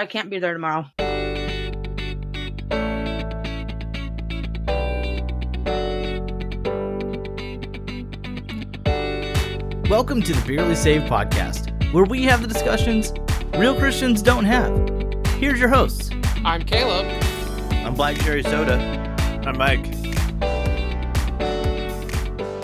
I can't be there tomorrow. Welcome to the Barely Saved podcast, where we have the discussions real Christians don't have. Here's your hosts. I'm Caleb. I'm Black Cherry Soda. I'm Mike.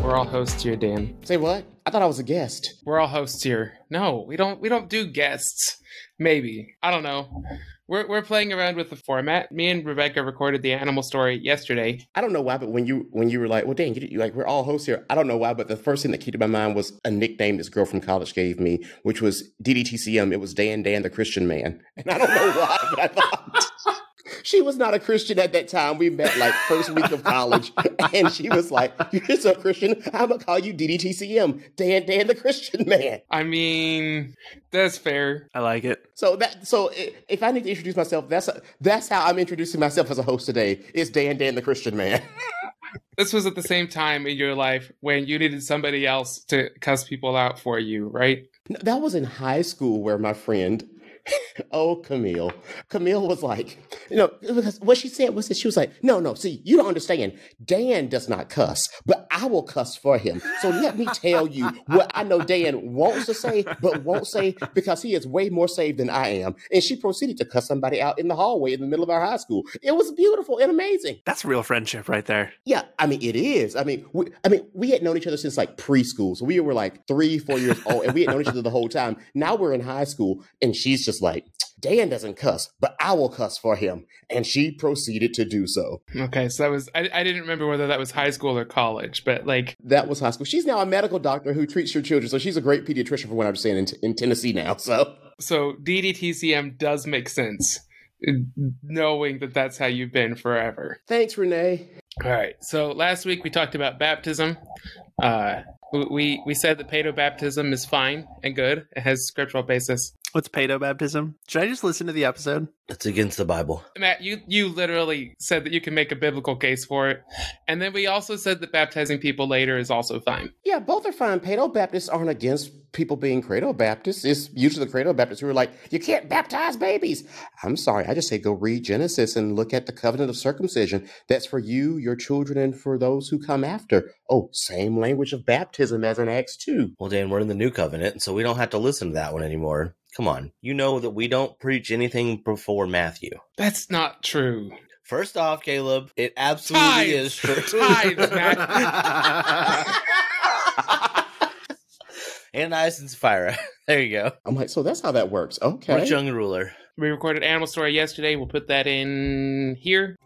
We're all hosts here, Dan. Say what? I thought I was a guest. We're all hosts here. No, we don't. We don't do guests. Maybe I don't know. We're we're playing around with the format. Me and Rebecca recorded the animal story yesterday. I don't know why, but when you when you were like, well, dang, you, you like we're all hosts here. I don't know why, but the first thing that came to my mind was a nickname this girl from college gave me, which was DDTCM. It was Dan Dan the Christian Man, and I don't know why, but I thought. She was not a Christian at that time. We met like first week of college, and she was like, "You're so Christian. I'm gonna call you DDTCM, Dan Dan the Christian Man." I mean, that's fair. I like it. So that so if I need to introduce myself, that's that's how I'm introducing myself as a host today. Is Dan Dan the Christian Man? This was at the same time in your life when you needed somebody else to cuss people out for you, right? That was in high school where my friend, oh Camille, Camille was like, you know, because what she said was that she was like, no, no, see, you don't understand. Dan does not cuss, but I will cuss for him. So let me tell you what I know Dan wants to say, but won't say because he is way more saved than I am. And she proceeded to cuss somebody out in the hallway in the middle of our high school. It was beautiful and amazing. That's real friendship right there. Yeah, I mean it is. I mean, we, I mean, we had known each other since like preschool, so we were like three, four years old, and we had known each other the whole time. Now we're in high school, and she's just like, Dan doesn't cuss, but I will cuss for him, and she proceeded to do so. Okay, so that was I, I didn't remember whether that was high school or college, but like That was high school. She's now a medical doctor who treats your children, so she's a great pediatrician, from what I understand, in, in Tennessee now. So so DDTCM does make sense, knowing that that's how you've been forever. thanks, Renee. All right. So last week we talked about baptism. Uh, we we said that paedo baptism is fine and good. It has scriptural basis. What's pedo baptism? Should I just listen to the episode? It's against the Bible. Matt, you you literally said that you can make a biblical case for it, and then we also said that baptizing people later is also fine. Yeah, both are fine. Paedo Baptists aren't against people being Credo Baptists. It's usually the Credo Baptists who are like, you can't baptize babies. I'm sorry. I just say go read Genesis and look at the covenant of circumcision. That's for you, your children, and for those who come after. Oh, same language of baptism as in Acts 2. Well, Dan, we're in the new covenant, so we don't have to listen to that one anymore. Come on. You know that we don't preach anything before Matthew. That's not true. First off, Caleb, it absolutely Tithes. is true. Tithes, Matt. Ananias and Sapphira. There you go. I'm like, so that's how that works. Okay. Rich young ruler. We recorded Animal Story yesterday. We'll put that in here.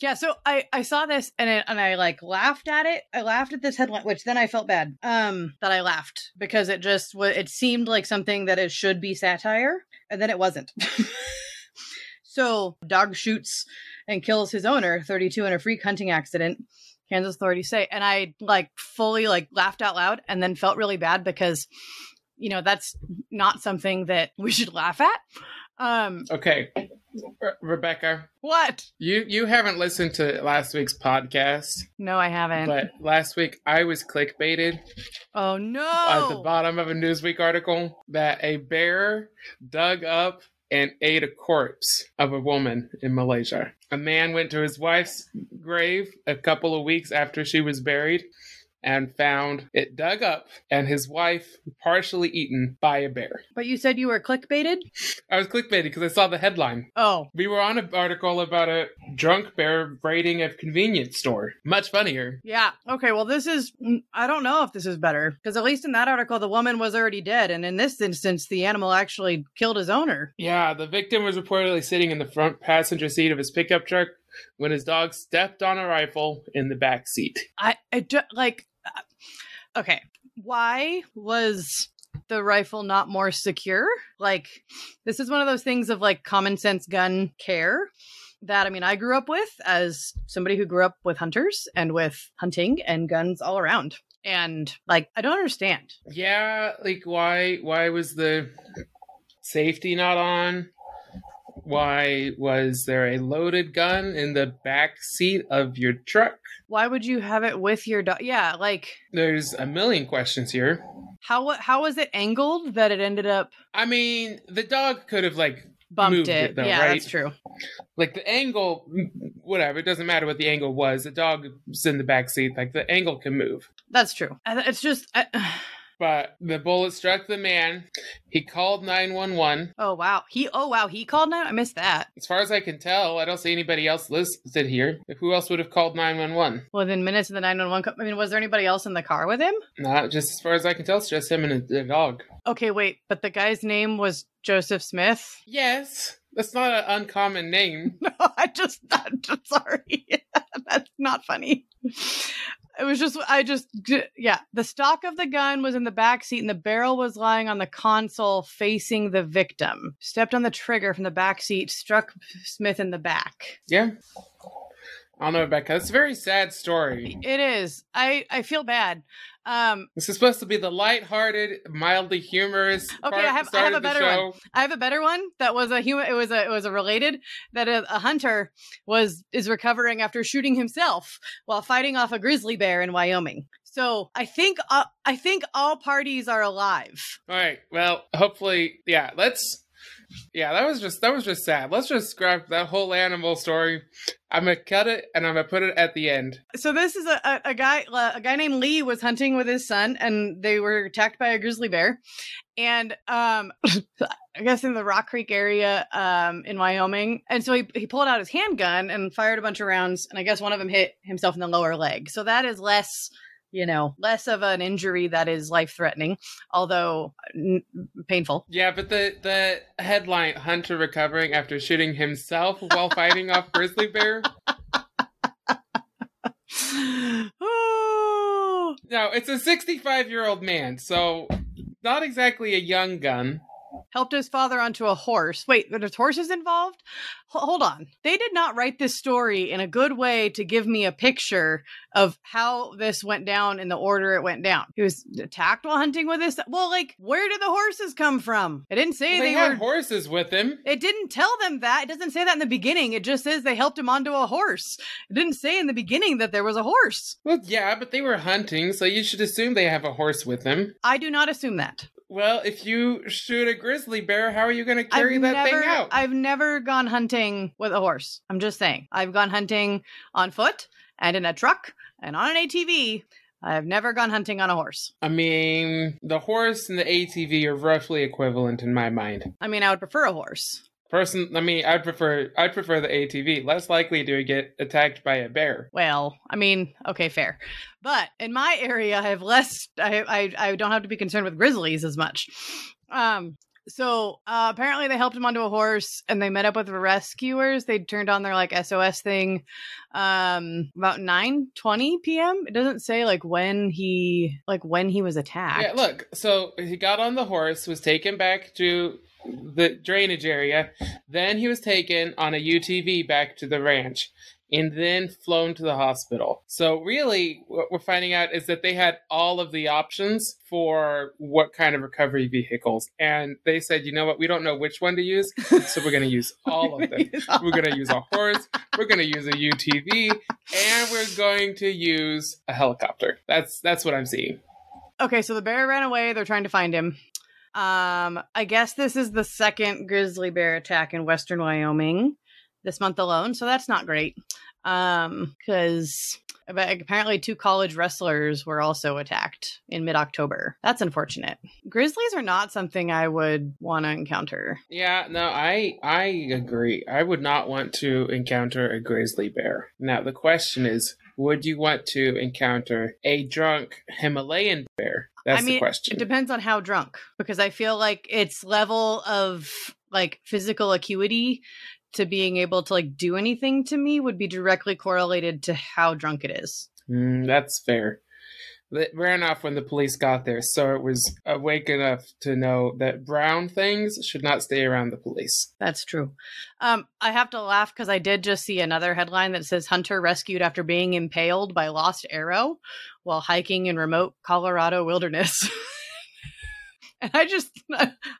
Yeah, so I I saw this and it, and I like laughed at it. I laughed at this headline, which then I felt bad um that I laughed because it just wa- it seemed like something that it should be satire, and then it wasn't. so dog shoots and kills his owner, 32, in a freak hunting accident. Kansas authorities say, and I like fully like laughed out loud, and then felt really bad because you know that's not something that we should laugh at. Um, Okay, Rebecca, what? you you haven't listened to last week's podcast, No, I haven't. but last week I was clickbaited oh no! at the bottom of a Newsweek article that a bear dug up and ate a corpse of a woman in Malaysia. A man went to his wife's grave a couple of weeks after she was buried and found it dug up and his wife partially eaten by a bear. But you said you were clickbaited? I was clickbaited because I saw the headline. Oh. We were on an article about a drunk bear raiding a convenience store. Much funnier. Yeah. Okay. Well, this is, mm, I don't know if this is better because at least in that article, the woman was already dead. And in this instance, the animal actually killed his owner. Yeah, the victim was reportedly sitting in the front passenger seat of his pickup truck when his dog stepped on a rifle in the back seat. I, I do, like, uh, okay. Why was the rifle not more secure? Like, this is one of those things of like common sense gun care that I mean, I grew up with as somebody who grew up with hunters and with hunting and guns all around. And like, I don't understand. Yeah, like why why was the safety not on? Why was there a loaded gun in the back seat of your truck? Why would you have it with your dog? Yeah, like There's a million questions here. how how was it angled that it ended up I mean, the dog could have like bumped Moved it? it, though, yeah, right? that's true. like the angle whatever, it doesn't matter what the angle was. The dog was in the back seat, like the angle can move. That's true. It's just I, But the bullet struck the man. He called 911. oh wow. He oh wow, he called now? I missed that. As far as I can tell, I don't see anybody else listed here. Who else would have called 911? Within minutes of the 911 co- I mean, was there anybody else in the car with him? Not just as far as I can tell, it's just him and a, a dog. Okay, wait, but the guy's name was Joseph Smith? Yes, that's not an uncommon name. No, I just I'm just sorry. That's not funny. It was just I just yeah, the stock of the gun was in the back seat and the barrel was lying on the console facing the victim. Stepped on the trigger from the back seat, struck Smith in the back. Yeah. I don't know, Rebecca. It's a very sad story. It is. I I feel bad. Um This is supposed to be the light-hearted, mildly humorous Okay, part, I have- I have a better show. one. I have a better one that was a human. It was a it was a related that a, a hunter was is recovering after shooting himself while fighting off a grizzly bear in Wyoming. So I think uh, I think all parties are alive. All right. Well, hopefully, yeah. Let's. Yeah, that was just that was just sad. Let's just scrap that whole animal story. I'm gonna cut it and I'm gonna put it at the end. So this is a, a, guy a guy named Lee was hunting with his son and they were attacked by a grizzly bear. And um I guess in the Rock Creek area um in Wyoming. And so he he pulled out his handgun and fired a bunch of rounds and I guess one of them hit himself in the lower leg. So that is less you know, less of an injury that is life threatening, although n- painful. Yeah, but the the headline: Hunter recovering after shooting himself while fighting off grizzly bear. No, it's a 65 year old man, so not exactly a young gun. Helped his father onto a horse. Wait, there's horses involved? H- hold on. They did not write this story in a good way to give me a picture of how this went down in the order it went down. He was attacked while hunting with his. Well, like, where did the horses come from? It didn't say They, they, had were. horses with him. it didn't tell them that. It doesn't say that in the beginning. It just says they helped him onto a horse. It didn't say in the beginning that there was a horse. Well, yeah, but they were hunting, so you should assume they have a horse with them. I do not assume that. Well, if you shoot a grizzly bear, how are you going to carry I've that never, thing out? I've never gone hunting with a horse. I'm just saying. I've gone hunting on foot and in a truck and on an ATV. I've never gone hunting on a horse. I mean, the horse and the ATV are roughly equivalent in my mind. I mean, I would prefer a horse. Person, I mean, I'd prefer I'd prefer the ATV. Less likely to get attacked by a bear. Well, I mean, okay, fair. But in my area, I have less. I I, I don't have to be concerned with grizzlies as much. Um. So uh, apparently they helped him onto a horse, and they met up with the rescuers. They turned on their like SOS thing um about 9 20 p.m it doesn't say like when he like when he was attacked Yeah, look. So he got on the horse, was taken back to the drainage area. Then he was taken on a UTV back to the ranch and then flown to the hospital. So really what we're finding out is that they had all of the options for what kind of recovery vehicles. And they said, "You know what? We don't know which one to use, so we're going to use all of them. We're going to use a horse, we're going to use a UTV, and we're going to use a helicopter." That's that's what I'm seeing. Okay, so the bear ran away. They're trying to find him. Um, I guess this is the second grizzly bear attack in western Wyoming this month alone, so that's not great. Um, because apparently two college wrestlers were also attacked in mid-October. That's unfortunate. Grizzlies are not something I would want to encounter. Yeah, no, I I agree. I would not want to encounter a grizzly bear. Now the question is, would you want to encounter a drunk Himalayan bear? That's I mean, the question. It depends on how drunk, because I feel like its level of like physical acuity to being able to like do anything to me would be directly correlated to how drunk it is. Mm, that's fair. It ran off when the police got there, so it was awake enough to know that brown things should not stay around the police. That's true. Um, I have to laugh because I did just see another headline that says Hunter rescued after being impaled by lost arrow while hiking in remote Colorado wilderness. And I just,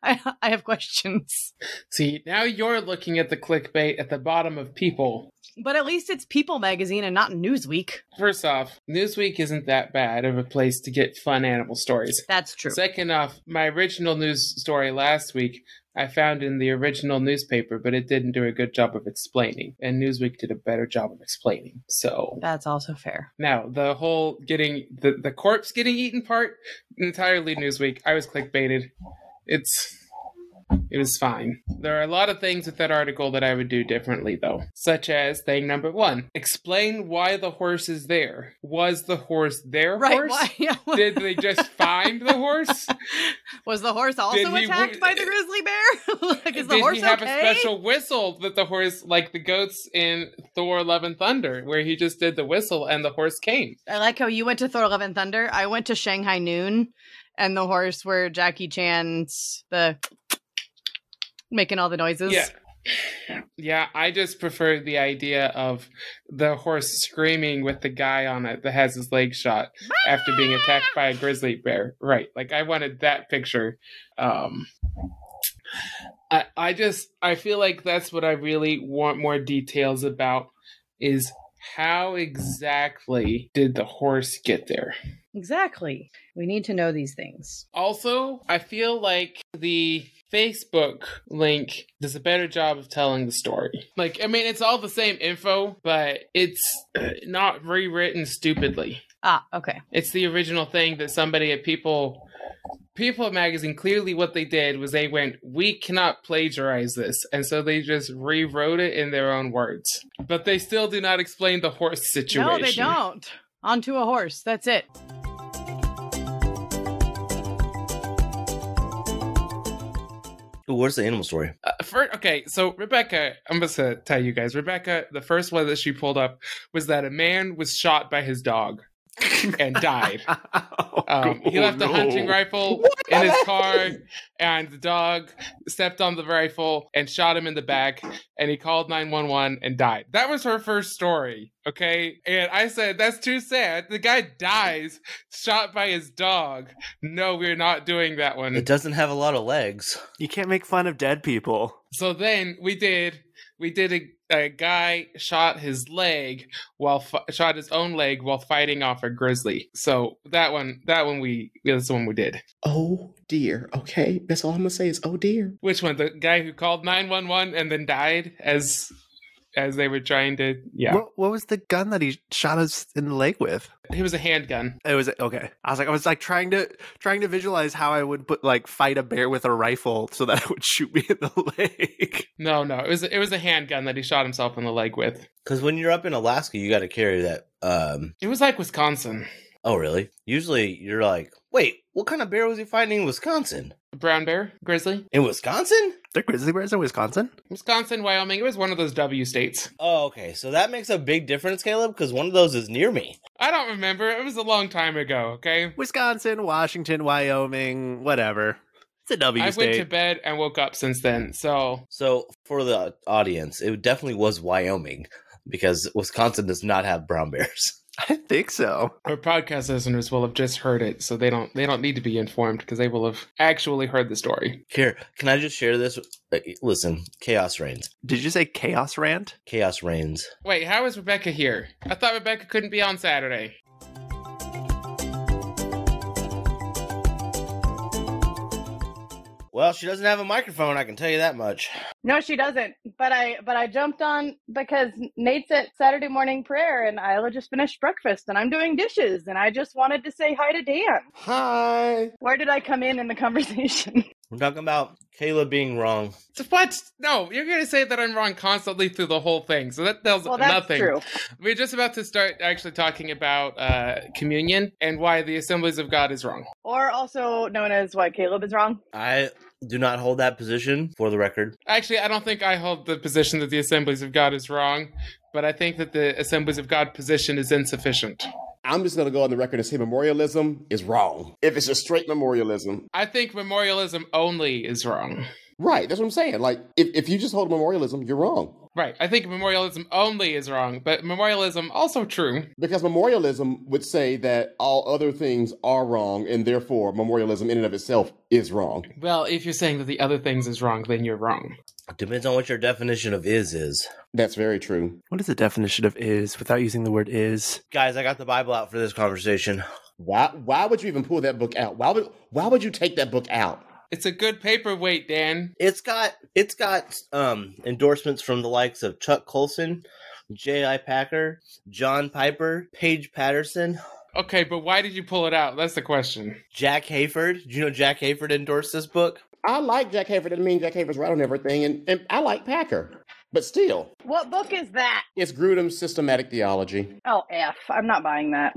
I, I have questions. See, now you're looking at the clickbait at the bottom of People. But at least it's People magazine and not Newsweek. First off, Newsweek isn't that bad of a place to get fun animal stories. That's true. Second off, my original news story last week I found in the original newspaper, but it didn't do a good job of explaining. And Newsweek did a better job of explaining. So That's also fair. now the whole getting the, the corpse getting eaten part entirely Newsweek. I was clickbaited. It's it was fine. There are a lot of things with that article that I would do differently, though, such as thing number one: explain why the horse is there. Was the horse their Right. horse? Why? Yeah. Did they just find the horse? Was the horse also Did attacked wo- by the grizzly bear? like, is the Did horse he have okay? a special whistle that the horse, like the goats in Thor: Love and Thunder, where he just did the whistle and the horse came? I like how you went to Thor: Love and Thunder. I went to Shanghai Noon, and the horse where Jackie Chan's the making all the noises. Yeah. Yeah, I just prefer the idea of the horse screaming with the guy on it that has his leg shot after being attacked by a grizzly bear. Right. Like I wanted that picture. Um I I just I feel like that's what I really want more details about is how exactly did the horse get there? Exactly. We need to know these things. Also, I feel like the Facebook link does a better job of telling the story. Like, I mean, it's all the same info, but it's uh, not rewritten stupidly. Ah, okay. It's the original thing that somebody at People People magazine clearly what they did was they went, "We cannot plagiarize this." And so they just rewrote it in their own words. But they still do not explain the horse situation. No, they don't. Onto a horse. That's it. Where's the animal story? Uh, for, okay, so Rebecca, I'm gonna tell you guys. Rebecca, the first one that she pulled up was that a man was shot by his dog and died. Um, he left a hunting rifle in his car, and the dog stepped on the rifle and shot him in the back. And he called nine one one and died. That was her first story. Okay, and I said that's too sad. The guy dies shot by his dog. No, we're not doing that one. It doesn't have a lot of legs. You can't make fun of dead people. So then we did we did a, a guy shot his leg while fi- shot his own leg while fighting off a grizzly. So that one that one we that's the one we did. Oh dear. Okay, that's all I'm gonna say is oh dear. Which one? The guy who called nine one one and then died as as they were trying to yeah. What, what was the gun that he shot us in the leg with? It was a handgun. It was okay. I was like, I was like trying to trying to visualize how I would put like fight a bear with a rifle so that it would shoot me in the leg. No, no, it was it was a handgun that he shot himself in the leg with. Because when you're up in Alaska, you got to carry that. Um, It was like Wisconsin. oh, really? Usually, you're like, wait, what kind of bear was he fighting in Wisconsin? A brown bear, grizzly, In Wisconsin? They're grizzly bears in Wisconsin. Wisconsin, Wyoming. It was one of those W states. Oh, okay. So that makes a big difference, Caleb, because one of those is near me. I don't remember. It was a long time ago. Okay. Wisconsin, Washington, Wyoming, whatever. It's a W I state. I went to bed and woke up since then. So So for the audience, it definitely was Wyoming because Wisconsin does not have brown bears. I think so. our podcast listeners will have just heard it, so they don't they don't need to be informed because they will have actually heard the story. Here, can I just share this? Uh, Listen, chaos reigns. Did you say chaos rant? Chaos reigns. Wait, how is Rebecca here? I thought Rebecca couldn't be on Saturday. Well, she doesn't have a microphone. I can tell you that much. No, she doesn't. But I but I jumped on because Nate's at Saturday morning prayer and Isla just finished breakfast and I'm doing dishes and I just wanted to say hi to Dan. Hi. Where did I come in in the conversation? We're talking about Caleb being wrong. So what? No, you're gonna say that I'm wrong constantly through the whole thing. So that tells well, that's nothing. true. We're just about to start actually talking about uh, communion and why the Assemblies of God is wrong. Or also known as why Caleb is wrong. I do not hold that position for the record. Actually, I don't think I hold the position that the Assemblies of God is wrong, but I think that the Assemblies of God position is insufficient. I'm just gonna go on the record and say memorialism is wrong. If it's just straight memorialism, I think memorialism only is wrong. Right. That's what I'm saying. Like, if, if you just hold memorialism, you're wrong. Right. I think memorialism only is wrong, but memorialism also true. Because memorialism would say that all other things are wrong, and therefore memorialism in and of itself is wrong. Well, if you're saying that the other things is wrong, then you're wrong. Depends on what your definition of is is. That's very true. What is the definition of is without using the word is? Guys, I got the Bible out for this conversation. Why why would you even pull that book out? Why would why would you take that book out? It's a good paperweight, Dan. It's got it's got um endorsements from the likes of Chuck Colson, J.I. Packer, John Piper, Paige Patterson, Okay, but why did you pull it out? That's the question. Jack Hayford. Did you know Jack Hayford endorsed this book? I like Jack Hayford. Doesn't mean Jack Hayford's right on everything, and, and I like Packer. But still, What book is that? it's Grudem's systematic theology. Oh, F. I'm not buying that.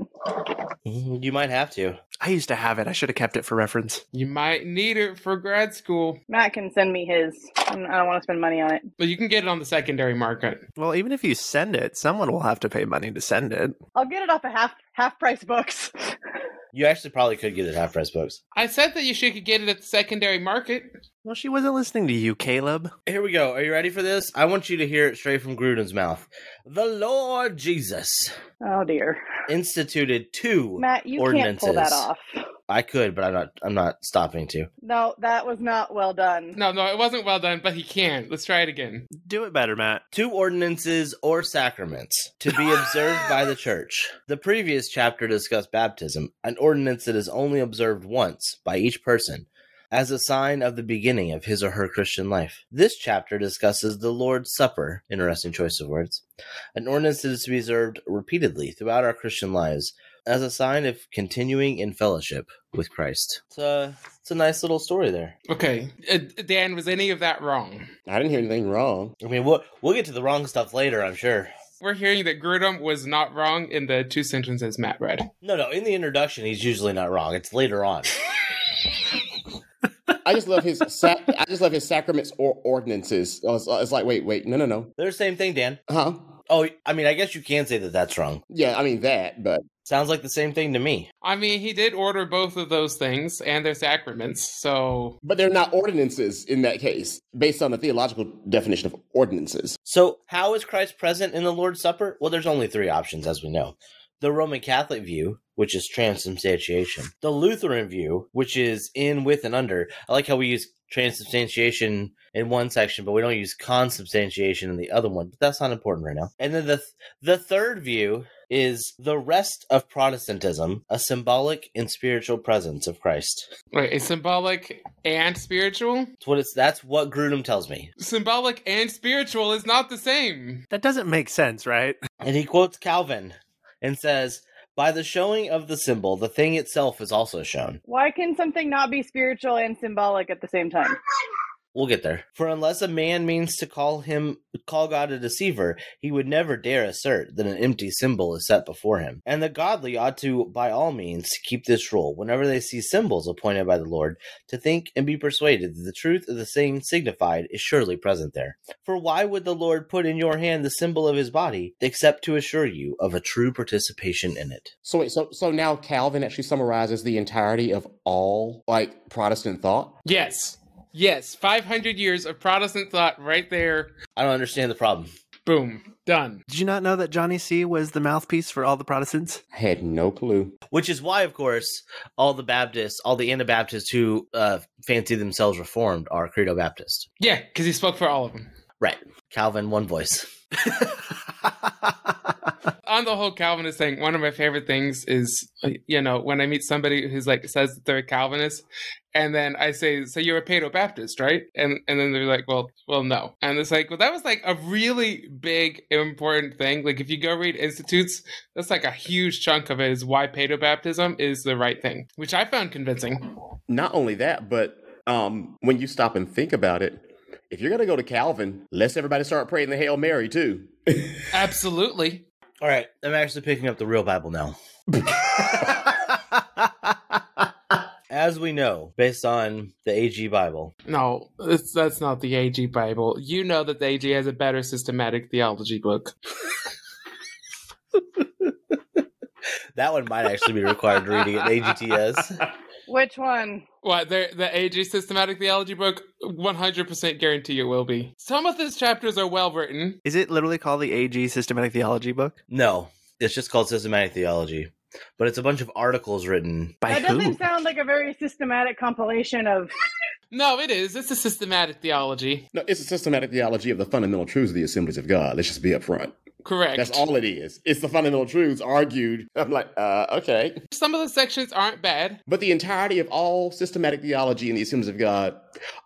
Mhm, You might have to. I used to have it. I should have kept it for reference. You might need it for grad school, Matt can send me his. I'm- don't want to spend money on it. but you can get it on the secondary market. Well, even if you send it, someone will have to pay money to send it. I'll get it off of half half price books. You actually probably could get it half price books. I said that you should could get it at the secondary market. Well, she wasn't listening to you, Caleb. Here we go. Are you ready for this? I want you to hear it straight from Grudem's mouth. The Lord Jesus oh dear, instituted two Matt, you can't pull that off. I could, but I'm not. I'm not stopping to. No, that was not well done. No, no, it wasn't well done, but he can. Let's try it again. Do it better, Matt. Two ordinances or sacraments to be observed by the church. The previous chapter discussed baptism, an ordinance that is only observed once by each person as a sign of the beginning of his or her Christian life. This chapter discusses the Lord's Supper, interesting choice of words, an ordinance that is to be observed repeatedly throughout our Christian lives as a sign of continuing in fellowship with Christ. It's a, it's a nice little story there. Okay, uh, Dan, was any of that wrong? I didn't hear anything wrong. I mean, we'll, we'll get to the wrong stuff later, I'm sure. We're hearing that Grudem was not wrong in the two sentences Matt read. No, no. In the introduction, he's usually not wrong. It's later on. I just love his sac- I just love his sacraments or ordinances. It's, it's like wait, wait, no, no, no, They're the same thing, Dan. huh? Oh, I mean, I guess you can say that that's wrong. Yeah, I mean that, but Sounds like the same thing to me. I mean, he did order both of those things and their sacraments, so but they're not ordinances in that case, based on the theological definition of ordinances. So, how is Christ present in the Lord's Supper? Well, there's only three options, as we know. The Roman Catholic view, which is transubstantiation. The Lutheran view, which is in, with, and under. I like how we use transubstantiation in one section, but we don't use consubstantiation in the other one. But that's not important right now. And then the the third view is the rest of Protestantism, a symbolic and spiritual presence of Christ. wait, is symbolic and spiritual? That's what it's. That's what Grudem tells me. Symbolic and spiritual is not the same. That doesn't make sense, right? And he quotes Calvin and says, By the showing of the symbol, the thing itself is also shown. Why can something not be spiritual and symbolic at the same time? We'll get there. For unless a man means to call him call God a deceiver, he would never dare assert that an empty symbol is set before him. And the godly ought to, by all means, keep this rule, whenever they see symbols appointed by the Lord, to think and be persuaded that the truth of the thing signified is surely present there. For why would the Lord put in your hand the symbol of his body, except to assure you of a true participation in it? So wait, so so now Calvin actually summarizes the entirety of all like Protestant thought. Yes. Yes. 500 years of Protestant thought right there. I don't understand the problem. Boom. Done. Did you not know that Johnny C was the mouthpiece for all the Protestants? I had no clue. Which is why, of course, all the Baptists, all the Anabaptists who uh, fancy themselves Reformed are Credo Baptist. Yeah, because he spoke for all of them. Right. Calvin, one voice. On the whole Calvinist thing, one of my favorite things is, you know, when I meet somebody who's like says that they're a Calvinist, and then I say, "So you're a Paedo Baptist, right?" And and then they're like, "Well, well, no." And it's like, well, that was like a really big, important thing. Like if you go read Institutes, that's like a huge chunk of it is why Paedo Baptism is the right thing, which I found convincing. Not only that, but um, when you stop and think about it, if you're gonna go to Calvin, let's everybody start praying the Hail Mary too. Absolutely. All right. I'm actually picking up the real Bible now. As we know, based on the AG Bible, No, it's, that's not the AG Bible. You know that the AG has a better systematic theology book. that one might actually be required reading at AGTS. Which one? What the the AG systematic theology book? One hundred percent guarantee it will be. Some of these chapters are well written. Is it literally called the AG Systematic Theology book? No, it's just called systematic theology, but it's a bunch of articles written. By that who? doesn't sound like a very systematic compilation of. No, it is. It's a systematic theology. No, it's a systematic theology of the fundamental truths of the assemblies of God. Let's just be upfront. Correct. That's all it is. It's the fundamental truths argued. I'm like, uh, okay. Some of the sections aren't bad. But the entirety of all systematic theology in the assemblies of God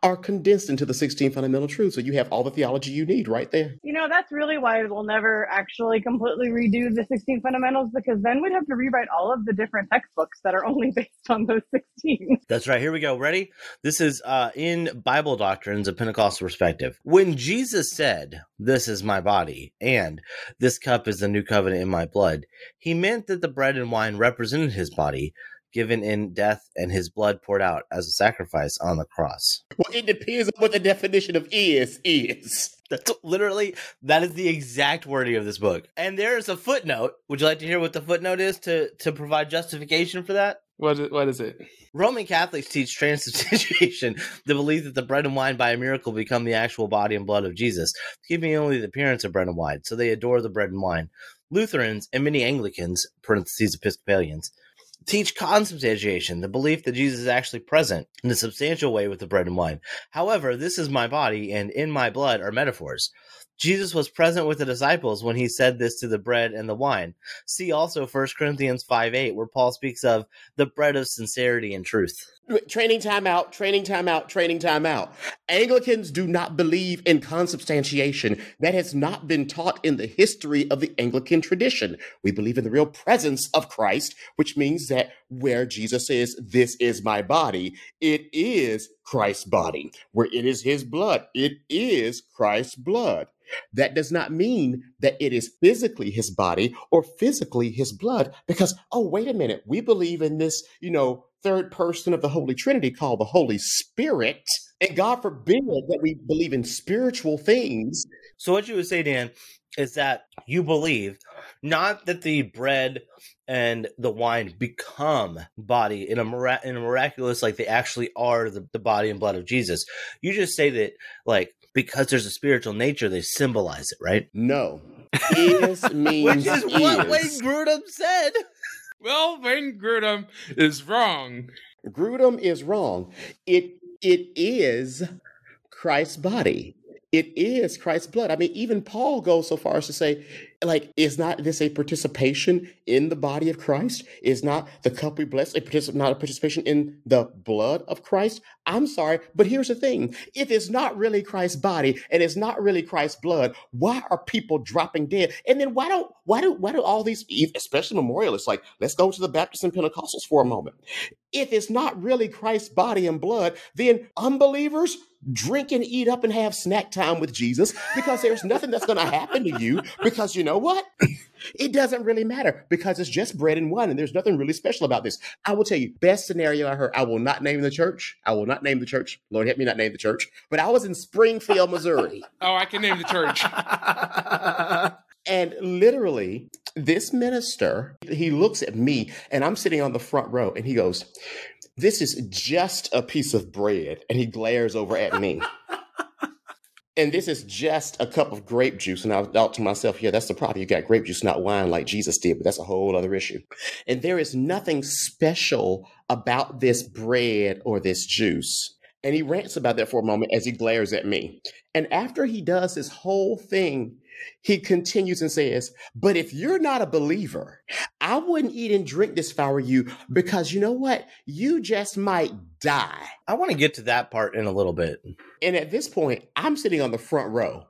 are condensed into the 16 fundamental truths. So you have all the theology you need right there. You know, that's really why we'll never actually completely redo the 16 fundamentals because then we'd have to rewrite all of the different textbooks that are only based on those 16. That's right. Here we go. Ready? This is uh, in Bible Doctrines, a Pentecostal perspective. When Jesus said, This is my body, and this cup is the new covenant in my blood, he meant that the bread and wine represented his body, given in death, and his blood poured out as a sacrifice on the cross. Well, it depends on what the definition of is is. That's literally, that is the exact wording of this book. And there's a footnote. Would you like to hear what the footnote is to, to provide justification for that? What is, what is it? Roman Catholics teach transubstantiation, the belief that the bread and wine by a miracle become the actual body and blood of Jesus, giving only the appearance of bread and wine. So they adore the bread and wine. Lutherans and many Anglicans, parentheses Episcopalians, teach consubstantiation, the belief that Jesus is actually present in a substantial way with the bread and wine. However, this is my body and in my blood are metaphors. Jesus was present with the disciples when he said this to the bread and the wine. See also 1 Corinthians 5 8, where Paul speaks of the bread of sincerity and truth. Training time out, training time out, training time out. Anglicans do not believe in consubstantiation. That has not been taught in the history of the Anglican tradition. We believe in the real presence of Christ, which means that where Jesus says, This is my body, it is Christ's body. Where it is his blood, it is Christ's blood. That does not mean that it is physically his body or physically his blood, because, oh, wait a minute, we believe in this, you know, third person of the Holy Trinity called the Holy Spirit. And God forbid that we believe in spiritual things. So, what you would say, Dan, is that you believe not that the bread and the wine become body in a, mira- in a miraculous, like they actually are the, the body and blood of Jesus. You just say that, like, because there's a spiritual nature, they symbolize it, right? No. Is means Which is what is. Wayne Grudem said. Well, Wayne Grudem is wrong. Grudem is wrong. It it is Christ's body. It is Christ's blood. I mean, even Paul goes so far as to say, like, is not this a participation in the body of Christ? Is not the cup we bless a particip- not a participation in the blood of Christ? I'm sorry, but here's the thing: if it's not really Christ's body and it's not really Christ's blood, why are people dropping dead? And then why don't why do why do all these, especially memorialists, like, let's go to the Baptists and Pentecostals for a moment. If it's not really Christ's body and blood, then unbelievers drink and eat up and have snack time with Jesus because there's nothing that's going to happen to you because you know what? It doesn't really matter because it's just bread and wine and there's nothing really special about this. I will tell you, best scenario I heard, I will not name the church. I will not name the church. Lord help me not name the church. But I was in Springfield, Missouri. Oh, I can name the church. And literally, this minister, he looks at me and I'm sitting on the front row and he goes, This is just a piece of bread. And he glares over at me. and this is just a cup of grape juice. And I thought to myself, yeah, that's the problem. You got grape juice, not wine like Jesus did, but that's a whole other issue. And there is nothing special about this bread or this juice. And he rants about that for a moment as he glares at me. And after he does this whole thing, he continues and says, But if you're not a believer, I wouldn't eat and drink this if I were you, because you know what? You just might die. I want to get to that part in a little bit. And at this point, I'm sitting on the front row.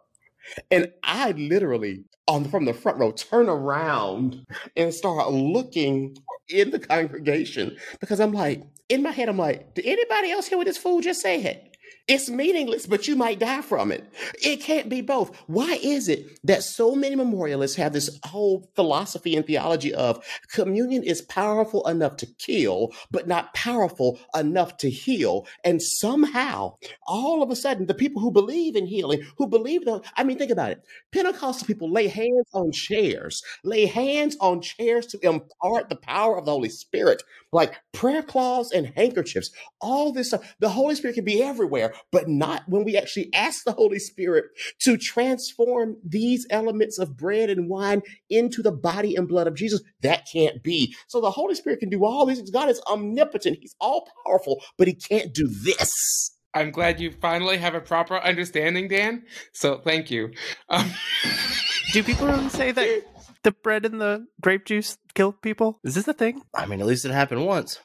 And I literally, on from the front row, turn around and start looking in the congregation because I'm like, in my head, I'm like, did anybody else hear what this fool just said? It's meaningless, but you might die from it. It can't be both. Why is it that so many memorialists have this whole philosophy and theology of communion is powerful enough to kill, but not powerful enough to heal? And somehow, all of a sudden, the people who believe in healing, who believe the, I mean, think about it. Pentecostal people lay hands on chairs, lay hands on chairs to impart the power of the Holy Spirit, like prayer cloths and handkerchiefs, all this stuff. The Holy Spirit can be everywhere but not when we actually ask the Holy Spirit to transform these elements of bread and wine into the body and blood of Jesus. That can't be. So the Holy Spirit can do all these things. God is omnipotent, He's all powerful, but He can't do this. I'm glad you finally have a proper understanding, Dan. So thank you. Um, Do people really say that the bread and the grape juice kill people? Is this a thing? I mean, at least it happened once.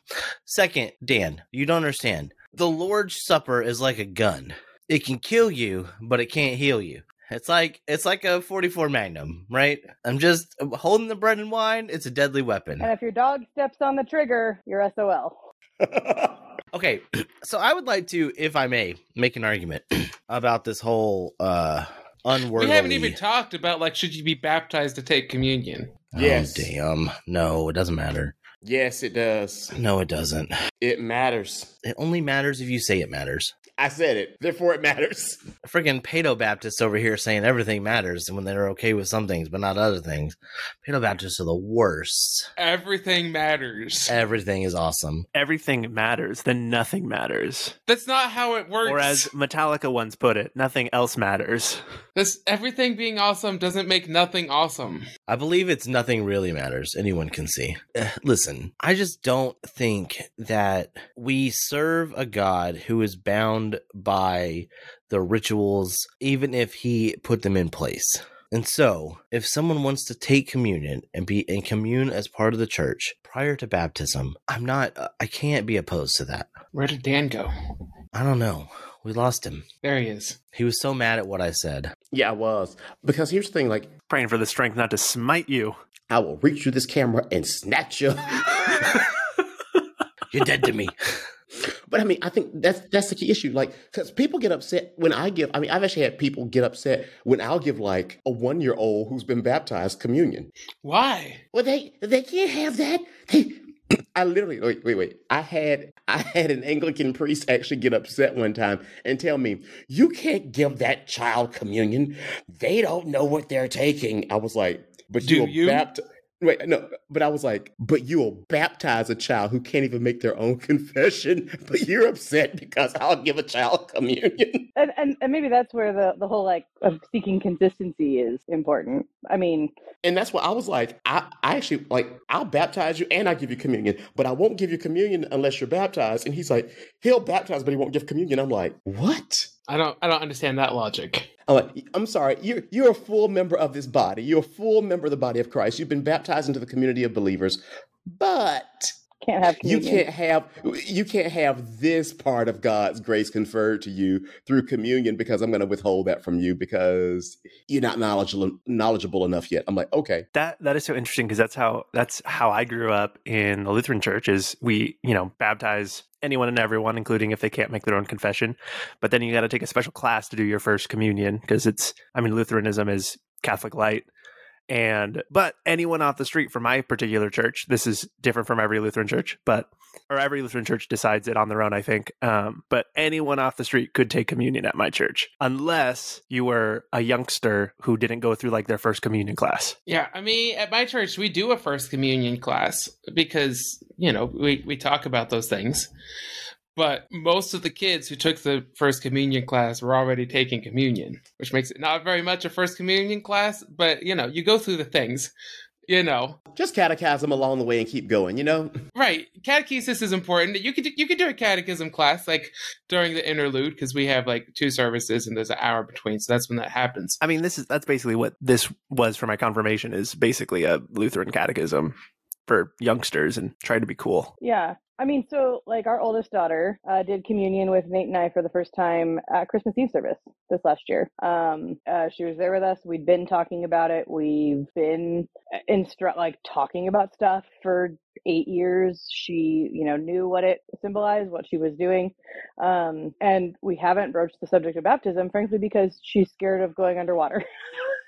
Second, Dan, you don't understand. The Lord's Supper is like a gun. It can kill you, but it can't heal you. It's like it's like a 44 Magnum, right? I'm just holding the bread and wine. It's a deadly weapon. And if your dog steps on the trigger, you're SOL. Okay, so I would like to, if I may, make an argument about this whole uh unworthy. we haven't even talked about like should you be baptized to take communion? Yes. Oh, damn. No, it doesn't matter. Yes, it does. No, it doesn't. It matters. It only matters if you say it matters. I said it. Therefore, it matters. Freaking Paedo Baptists over here saying everything matters when they're okay with some things but not other things. Paedo Baptists are the worst. Everything matters. Everything is awesome. Everything matters, then nothing matters. That's not how it works. Or as Metallica once put it, nothing else matters. this everything being awesome doesn't make nothing awesome. I believe it's nothing really matters. Anyone can see. Eh, Listen, I just don't think that we serve a God who is bound by the rituals, even if he put them in place. And so, if someone wants to take communion and be and commune as part of the church prior to baptism, I'm not, uh, I can't be opposed to that. Where did Dan go? I don't know. We lost him. There he is. He was so mad at what I said. Yeah, I was. Because here's the thing like, Praying for the strength not to smite you. I will reach through this camera and snatch you. You're dead to me. But I mean, I think that's that's the key issue. Like, because people get upset when I give. I mean, I've actually had people get upset when I'll give like a one year old who's been baptized communion. Why? Well, they they can't have that. They, I literally wait wait wait. I had I had an Anglican priest actually get upset one time and tell me, "You can't give that child communion. They don't know what they're taking." I was like, "But Do you'll you? bapt- Wait, no, but I was like, but you will baptize a child who can't even make their own confession, but you're upset because I'll give a child communion. And, and and maybe that's where the the whole like of seeking consistency is important. I mean, And that's why I was like, I, I actually like, I'll baptize you and I'll give you communion, but I won't give you communion unless you're baptized. And he's like, he'll baptize, but he won't give communion. I'm like, what? I don't I don't understand that logic. I'm like, I'm sorry, you're you're a full member of this body. You're a full member of the body of Christ. You've been baptized into the community of believers, but can't have you can't have you can't have this part of God's grace conferred to you through communion because I'm going to withhold that from you because you're not knowledgeable knowledgeable enough yet. I'm like, okay, That that is so interesting because that's how that's how I grew up in the Lutheran church. Is we you know baptize anyone and everyone, including if they can't make their own confession. But then you got to take a special class to do your first communion because it's I mean Lutheranism is Catholic light. And but anyone off the street from my particular church, this is different from every Lutheran church, but or every Lutheran church decides it on their own, I think. Um, but anyone off the street could take communion at my church, unless you were a youngster who didn't go through like their first communion class. Yeah, I mean, at my church, we do a first communion class because, you know, we, we talk about those things. But most of the kids who took the first communion class were already taking communion, which makes it not very much a first communion class. But, you know, you go through the things, you know. just catechism along the way and keep going. You know, Right. Catechesis is important. You could you could do a catechism class like during the interlude because we have like two services and there's an hour between. So that's when that happens. I mean, this is that's basically what this was for my confirmation is basically a Lutheran catechism for youngsters and try to be cool. Yeah. I mean, so like our oldest daughter uh, did communion with Nate and I for the first time at Christmas Eve service this last year. Um, uh, she was there with us. We'd been talking about it. We've been instru- like talking about stuff for eight years. She, you know, knew what it symbolized, what she was doing. Um, and we haven't broached the subject of baptism, frankly, because she's scared of going underwater.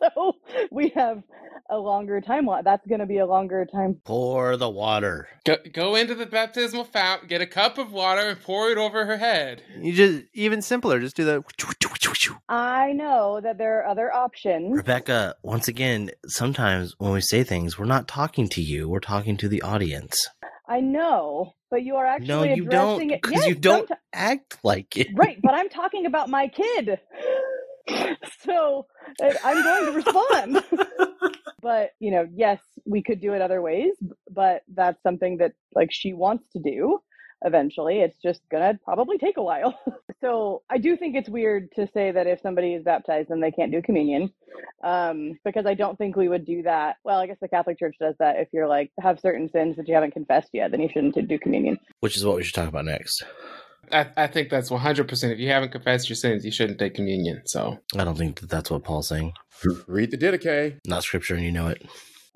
so we have a longer time. That's going to be a longer time. Pour the water. Go, go into the baptismal fount, get a cup of water, and pour it over her head. You just even simpler. Just do the. I know that there are other options. Rebecca, once again, sometimes when we say things, we're not talking to you. We're talking to the audience. I know, but you are actually no, you addressing don't, it. because Yes, you don't someti- act like it. right, but I'm talking about my kid. so I'm going to respond. but, you know, yes, we could do it other ways, but that's something that like she wants to do eventually. It's just going to probably take a while. so I do think it's weird to say that if somebody is baptized, then they can't do communion. Um, because I don't think we would do that. Well, I guess the Catholic Church does that. If you're like have certain sins that you haven't confessed yet, then you shouldn't do communion. Which is what we should talk about next. I, I think that's 100%. If you haven't confessed your sins, you shouldn't take communion. So, I don't think that that's what Paul's saying. Read the Didache. Not scripture, and you know it.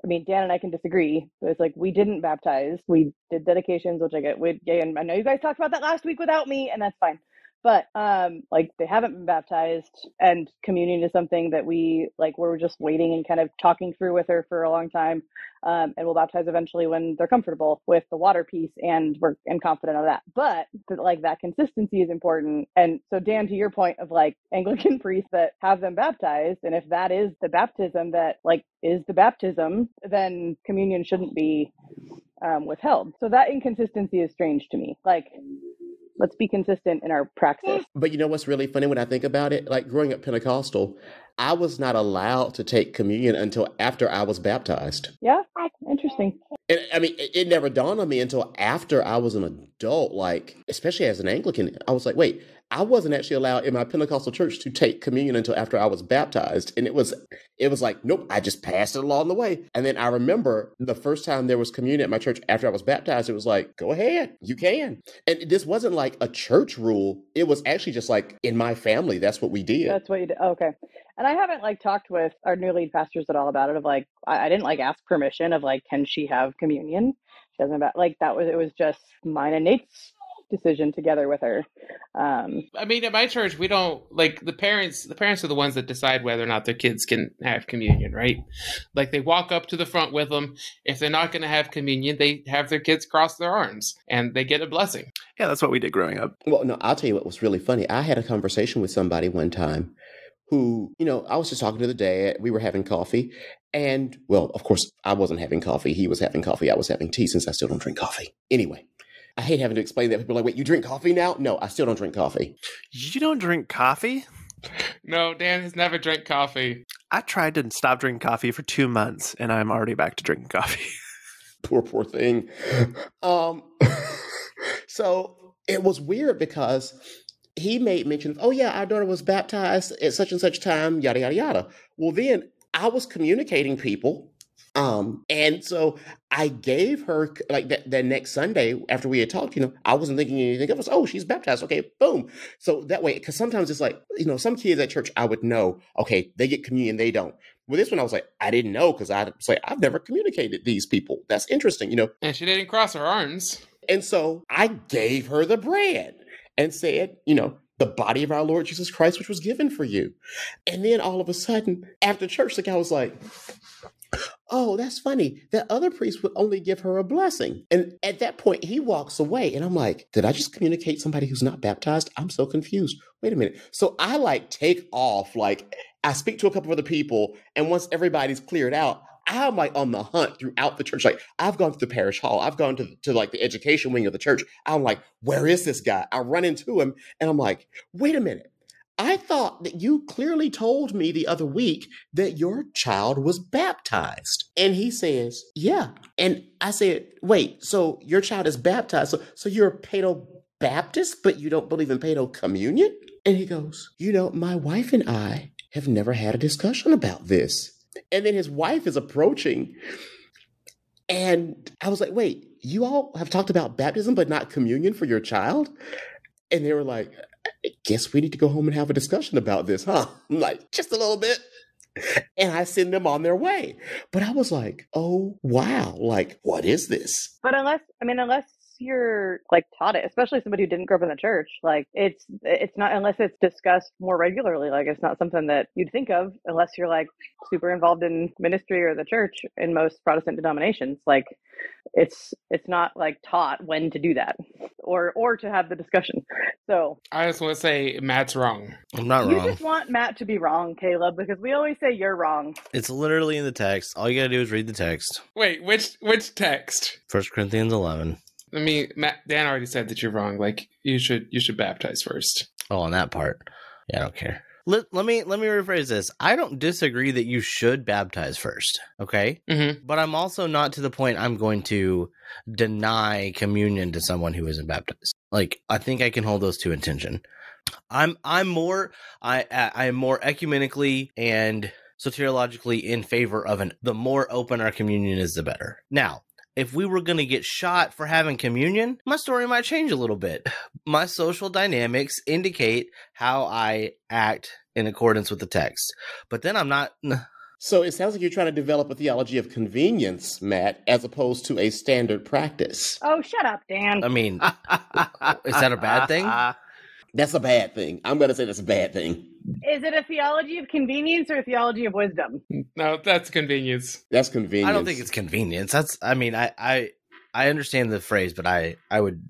I mean, Dan and I can disagree. But it's like we didn't baptize. We did dedications, which I get. We, yeah, and I know you guys talked about that last week without me, and that's fine. But um, like they haven't been baptized, and communion is something that we like. We're just waiting and kind of talking through with her for a long time, um, and we'll baptize eventually when they're comfortable with the water piece, and we're and confident of that. But like that consistency is important. And so, Dan, to your point of like Anglican priests that have them baptized, and if that is the baptism that like is the baptism, then communion shouldn't be um, withheld. So that inconsistency is strange to me. Like, let's be consistent in our praxis. But you know what's really funny when I think about it? Like growing up Pentecostal, I was not allowed to take communion until after I was baptized. Yeah, interesting. And I mean, it, it never dawned on me until after I was an adult, like, especially as an Anglican. I was like, wait, I wasn't actually allowed in my Pentecostal church to take communion until after I was baptized. And it was, it was like, nope, I just passed it along the way. And then I remember the first time there was communion at my church after I was baptized, it was like, go ahead, you can. And this wasn't like a church rule. It was actually just like in my family, that's what we did. That's what you did. Okay. And I haven't like talked with our new lead pastors at all about it. Of like, I, I didn't like ask permission of like, can she have communion? She doesn't about like that was it was just mine and Nate's decision together with her. Um, I mean, at my church, we don't like the parents. The parents are the ones that decide whether or not their kids can have communion, right? Like they walk up to the front with them. If they're not going to have communion, they have their kids cross their arms and they get a blessing. Yeah, that's what we did growing up. Well, no, I'll tell you what was really funny. I had a conversation with somebody one time who, you know, I was just talking to the dad. We were having coffee. And, well, of course, I wasn't having coffee. He was having coffee. I was having tea since I still don't drink coffee. Anyway, I hate having to explain that. People are like, wait, you drink coffee now? No, I still don't drink coffee. You don't drink coffee? No, Dan has never drank coffee. I tried to stop drinking coffee for two months, and I'm already back to drinking coffee. poor poor thing um so it was weird because he made mention of oh yeah our daughter was baptized at such and such time yada yada yada well then i was communicating people um and so i gave her like that, that next sunday after we had talked you know i wasn't thinking anything of us oh she's baptized okay boom so that way because sometimes it's like you know some kids at church i would know okay they get communion they don't well, this one I was like, I didn't know because I was like, I've never communicated these people. That's interesting, you know. And she didn't cross her arms. And so I gave her the bread and said, you know, the body of our Lord Jesus Christ, which was given for you. And then all of a sudden, after church, the guy was like, Oh, that's funny. That other priest would only give her a blessing. And at that point, he walks away. And I'm like, Did I just communicate somebody who's not baptized? I'm so confused. Wait a minute. So I like take off, like, I speak to a couple of other people. And once everybody's cleared out, I'm like on the hunt throughout the church. Like I've gone to the parish hall. I've gone to, to like the education wing of the church. I'm like, where is this guy? I run into him and I'm like, wait a minute. I thought that you clearly told me the other week that your child was baptized. And he says, yeah. And I said, wait, so your child is baptized. So, so you're a Paedo Baptist, but you don't believe in Paedo communion? And he goes, you know, my wife and I have never had a discussion about this. And then his wife is approaching. And I was like, wait, you all have talked about baptism, but not communion for your child? And they were like, I guess we need to go home and have a discussion about this, huh? I'm like, just a little bit. And I send them on their way. But I was like, oh, wow. Like, what is this? But unless, I mean, unless you're like taught it, especially somebody who didn't grow up in the church, like it's it's not unless it's discussed more regularly. Like it's not something that you'd think of unless you're like super involved in ministry or the church in most Protestant denominations. Like it's it's not like taught when to do that or or to have the discussion. So I just want to say Matt's wrong. I'm not you wrong. You just want Matt to be wrong, Caleb, because we always say you're wrong. It's literally in the text. All you gotta do is read the text. Wait, which which text? First Corinthians 11. I mean, Matt, Dan already said that you're wrong. Like you should you should baptize first. Oh, on that part. Yeah, I don't care. Let, let me let me rephrase this. I don't disagree that you should baptize first, okay? Mm-hmm. But I'm also not to the point I'm going to deny communion to someone who isn't baptized. Like I think I can hold those two in tension. I'm I'm more I I am more ecumenically and soteriologically in favor of an the more open our communion is the better. Now, if we were going to get shot for having communion, my story might change a little bit. My social dynamics indicate how I act in accordance with the text. But then I'm not So it sounds like you're trying to develop a theology of convenience, Matt, as opposed to a standard practice. Oh, shut up, Dan. I mean, is that a bad thing? That's a bad thing. I'm going to say that's a bad thing. Is it a theology of convenience or a theology of wisdom? No, that's convenience. That's convenience. I don't think it's convenience. That's I mean, I I I understand the phrase, but I I would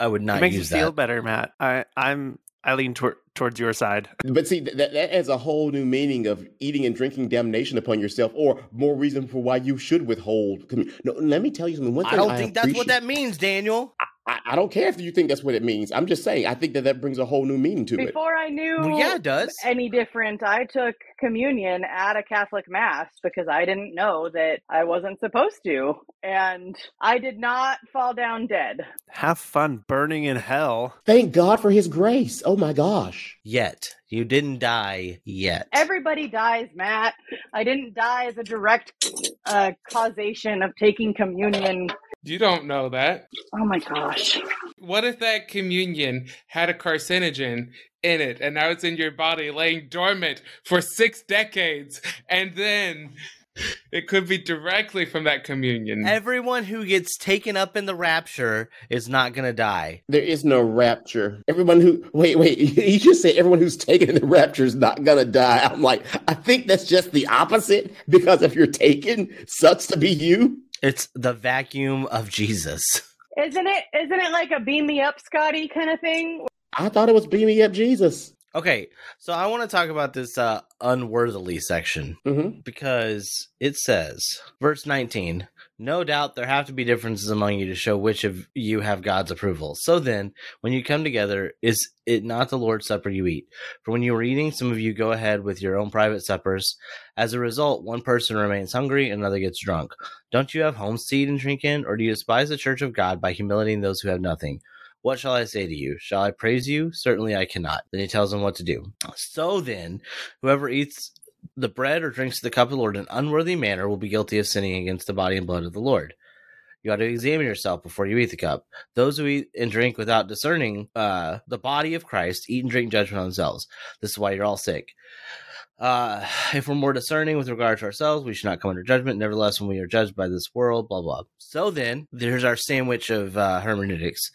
I would not It not makes you use feel that. better, Matt. I, I'm I lean toward, towards your side. But see, that, that adds a whole new meaning of eating and drinking damnation upon yourself, or more reason for why you should withhold. No, let me tell you something. One thing I don't think that's what that means, Daniel. I, I don't care if you think that's what it means. I'm just saying. I think that that brings a whole new meaning to it. Before I knew Well, yeah, it does. any different, I took communion at a Catholic mass because I didn't know that I wasn't supposed to. And I did not fall down dead. Have fun burning in hell. Thank God for His grace. Oh my gosh. Yet you didn't die yet. Everybody dies, Matt. I didn't die as a direct uh, causation of taking communion. You don't know that. Oh my gosh. What if that communion had a carcinogen in it and now it's in your body laying dormant for six decades and then it could be directly from that communion? Everyone who gets taken up in the rapture is not gonna die. There is no rapture. Everyone who wait, wait, you just say everyone who's taken in the rapture is not gonna die. I'm like, I think that's just the opposite because if you're taken, sucks to be you. It's the vacuum of Jesus. Isn't it isn't it like a beam me up, Scotty kind of thing? I thought it was beaming up Jesus. Okay, so I want to talk about this uh, unworthily section hmm because it says, verse 19, no doubt there have to be differences among you to show which of you have God's approval. So then, when you come together, is it not the Lord's Supper you eat? For when you are eating, some of you go ahead with your own private suppers. As a result, one person remains hungry, another gets drunk. Don't you have homes to eat and drink in, or do you despise the church of God by humiliating those who have nothing? What shall I say to you? Shall I praise you? Certainly I cannot. Then he tells them what to do. So then, whoever eats the bread or drinks the cup of the Lord in an unworthy manner will be guilty of sinning against the body and blood of the Lord. You ought to examine yourself before you eat the cup. Those who eat and drink without discerning uh, the body of Christ eat and drink judgment on themselves. This is why you're all sick. Uh, if we're more discerning with regard to ourselves, we should not come under judgment. Nevertheless, when we are judged by this world, blah blah. So then, there's our sandwich of uh, hermeneutics.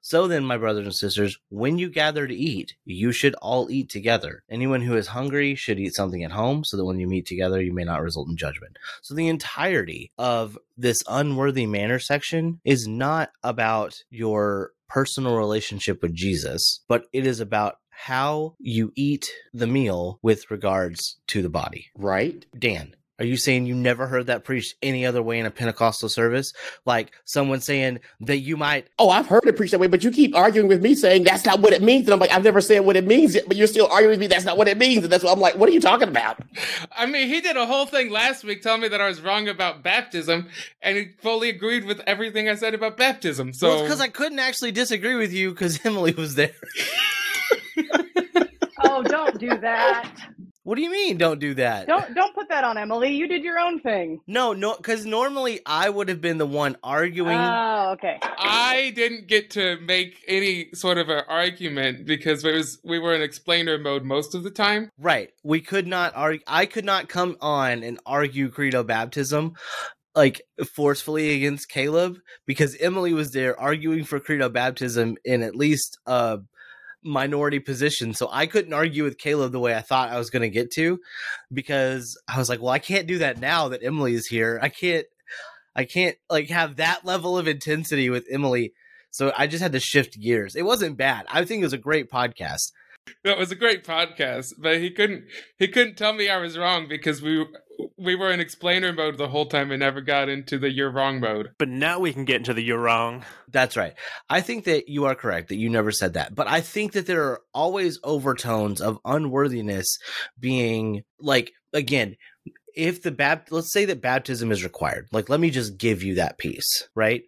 So then, my brothers and sisters, when you gather to eat, you should all eat together. Anyone who is hungry should eat something at home, so that when you meet together, you may not result in judgment. So the entirety of this unworthy manner section is not about your personal relationship with Jesus, but it is about how you eat the meal with regards to the body. Right? Dan, are you saying you never heard that preached any other way in a Pentecostal service? Like someone saying that you might Oh, I've heard it preached that way, but you keep arguing with me saying that's not what it means. And I'm like, I've never said what it means, yet, but you're still arguing with me that's not what it means. And that's what I'm like, what are you talking about? I mean, he did a whole thing last week telling me that I was wrong about baptism, and he fully agreed with everything I said about baptism. So, well, it's because I couldn't actually disagree with you because Emily was there. Oh, don't do that. What do you mean? Don't do that. Don't don't put that on Emily. You did your own thing. No, no, because normally I would have been the one arguing. Oh, okay. I didn't get to make any sort of an argument because it was we were in explainer mode most of the time. right. We could not argue. I could not come on and argue credo baptism like forcefully against Caleb because Emily was there arguing for credo baptism in at least a minority position. So I couldn't argue with Caleb the way I thought I was going to get to because I was like, well, I can't do that now that Emily is here. I can't I can't like have that level of intensity with Emily. So I just had to shift gears. It wasn't bad. I think it was a great podcast. That was a great podcast, but he couldn't he couldn't tell me I was wrong because we we were in explainer mode the whole time and never got into the you're wrong mode. But now we can get into the you're wrong. That's right. I think that you are correct that you never said that. But I think that there are always overtones of unworthiness being like again, if the bap let's say that baptism is required. Like let me just give you that piece, right?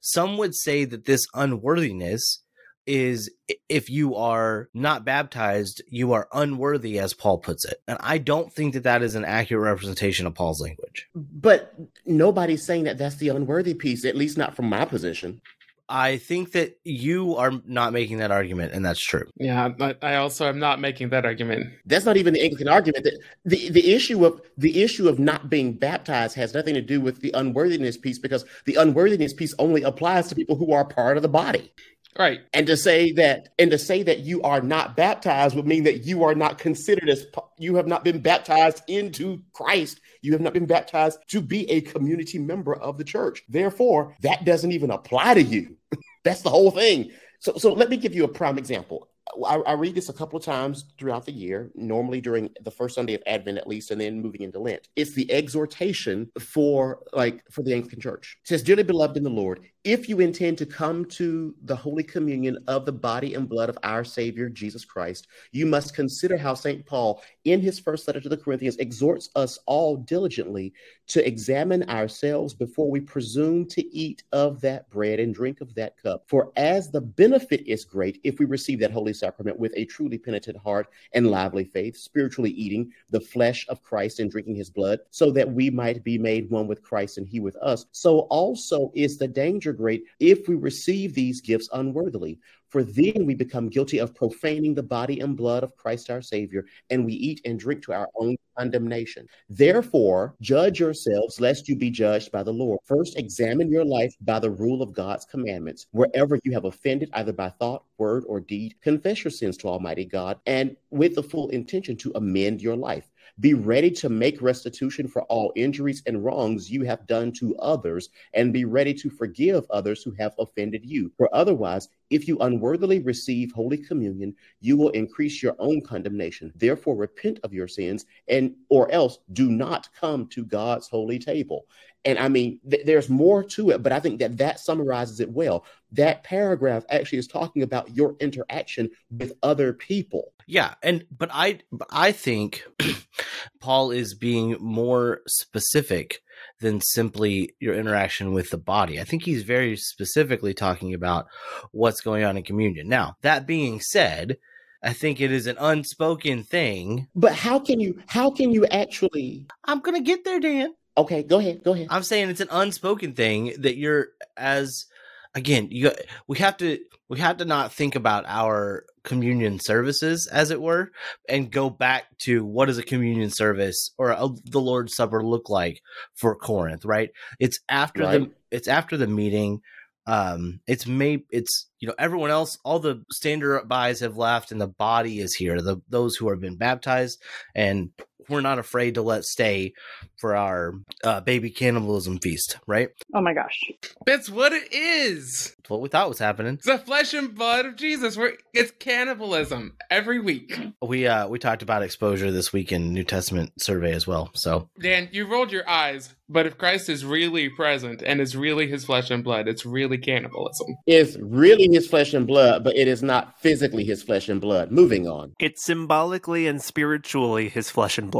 Some would say that this unworthiness is if you are not baptized, you are unworthy as Paul puts it. And I don't think that that is an accurate representation of Paul's language. But nobody's saying that that's the unworthy piece, at least not from my position. I think that you are not making that argument and that's true. Yeah, but I also am not making that argument. That's not even the Anglican argument. The, the the issue of the issue of not being baptized has nothing to do with the unworthiness piece because the unworthiness piece only applies to people who are part of the body. Right. And to say that and to say that you are not baptized would mean that you are not considered as you have not been baptized into Christ. You have not been baptized to be a community member of the church. Therefore, that doesn't even apply to you. That's the whole thing. So, so let me give you a prime example. I, I read this a couple of times throughout the year, normally during the first Sunday of Advent, at least, and then moving into Lent. It's the exhortation for like for the Anglican Church. It says, "Dearly beloved in the Lord, if you intend to come to the Holy Communion of the body and blood of our Savior Jesus Christ, you must consider how Saint Paul, in his first letter to the Corinthians, exhorts us all diligently to examine ourselves before we presume to eat of that bread and drink of that cup. For as the benefit is great if we receive that holy sacrament with a truly penitent heart and lively faith, spiritually eating the flesh of Christ and drinking his blood, so that we might be made one with Christ and he with us, so also is the danger great if we receive these gifts unworthily. For then we become guilty of profaning the body and blood of Christ our Savior, and we eat and drink to our own condemnation. Therefore, judge yourselves, lest you be judged by the Lord. First, examine your life by the rule of God's commandments. Wherever you have offended, either by thought, word, or deed, confess your sins to Almighty God, and with the full intention to amend your life. Be ready to make restitution for all injuries and wrongs you have done to others, and be ready to forgive others who have offended you. For otherwise, if you unworthily receive Holy Communion, you will increase your own condemnation. Therefore, repent of your sins, and or else do not come to God's holy table. And I mean, th- there's more to it, but I think that that summarizes it well. That paragraph actually is talking about your interaction with other people. Yeah, and but I I think Paul is being more specific than simply your interaction with the body. I think he's very specifically talking about what's going on in communion. Now, that being said, I think it is an unspoken thing. But how can you how can you actually I'm going to get there, Dan. Okay, go ahead. Go ahead. I'm saying it's an unspoken thing that you're as again, you we have to we have to not think about our communion services as it were and go back to what does a communion service or a, the Lord's Supper look like for Corinth, right? It's after the it's after the meeting um it's may it's you know everyone else all the standard buys have left and the body is here the those who have been baptized and we're not afraid to let stay for our uh, baby cannibalism feast right Oh my gosh. That's what it is. It's what we thought was happening It's the flesh and blood of Jesus. We're, it's cannibalism every week. we uh we talked about exposure this week in new testament survey as well so Dan, you rolled your eyes, but if Christ is really present and is really his flesh and blood, it's really cannibalism. It's really his flesh and blood, but it is not physically his flesh and blood. Moving on. It's symbolically and spiritually his flesh and blood.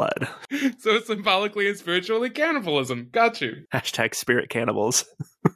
So symbolically and spiritually cannibalism. Got you. Hashtag spirit cannibals.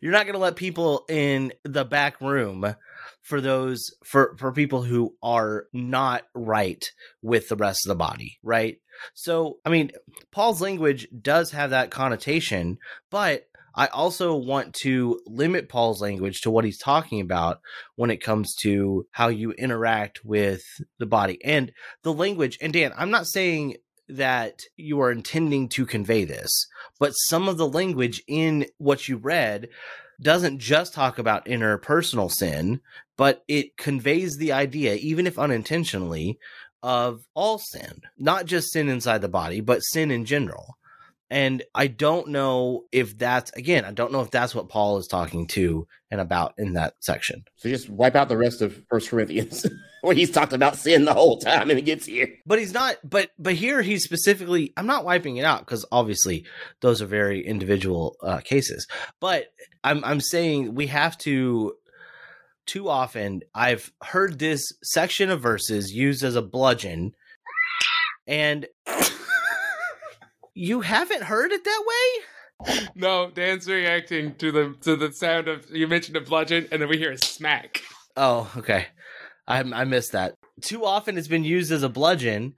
you're not going to let people in the back room for those for for people who are not right with the rest of the body, right? So, I mean, Paul's language does have that connotation, but I also want to limit Paul's language to what he's talking about when it comes to how you interact with the body and the language. And Dan, I'm not saying that you are intending to convey this, but some of the language in what you read doesn't just talk about interpersonal sin, but it conveys the idea, even if unintentionally, of all sin, not just sin inside the body, but sin in general. And I don't know if that's, again, I don't know if that's what Paul is talking to and about in that section. So just wipe out the rest of First Corinthians where he's talked about sin the whole time and it gets here. But he's not, but, but here he's specifically, I'm not wiping it out because obviously those are very individual uh, cases. But I'm, I'm saying we have to too often I've heard this section of verses used as a bludgeon and you haven't heard it that way? No, Dan's reacting to the to the sound of you mentioned a bludgeon, and then we hear a smack. Oh, okay. I I missed that. Too often it's been used as a bludgeon,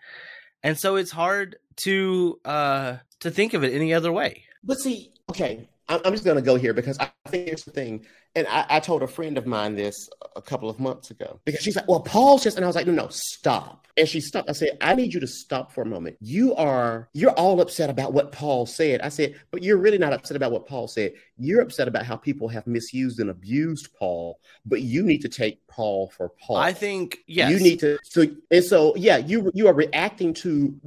and so it's hard to uh to think of it any other way. But see, okay, I'm I'm just going to go here because I think here's the thing. And I, I told a friend of mine this a couple of months ago because she's like, well, Paul's just, and I was like, no, no, stop. And she stopped. I said, I need you to stop for a moment. You are, you're all upset about what Paul said. I said, but you're really not upset about what Paul said. You're upset about how people have misused and abused Paul, but you need to take Paul for Paul. I think yes. You need to so and so yeah, you you are reacting to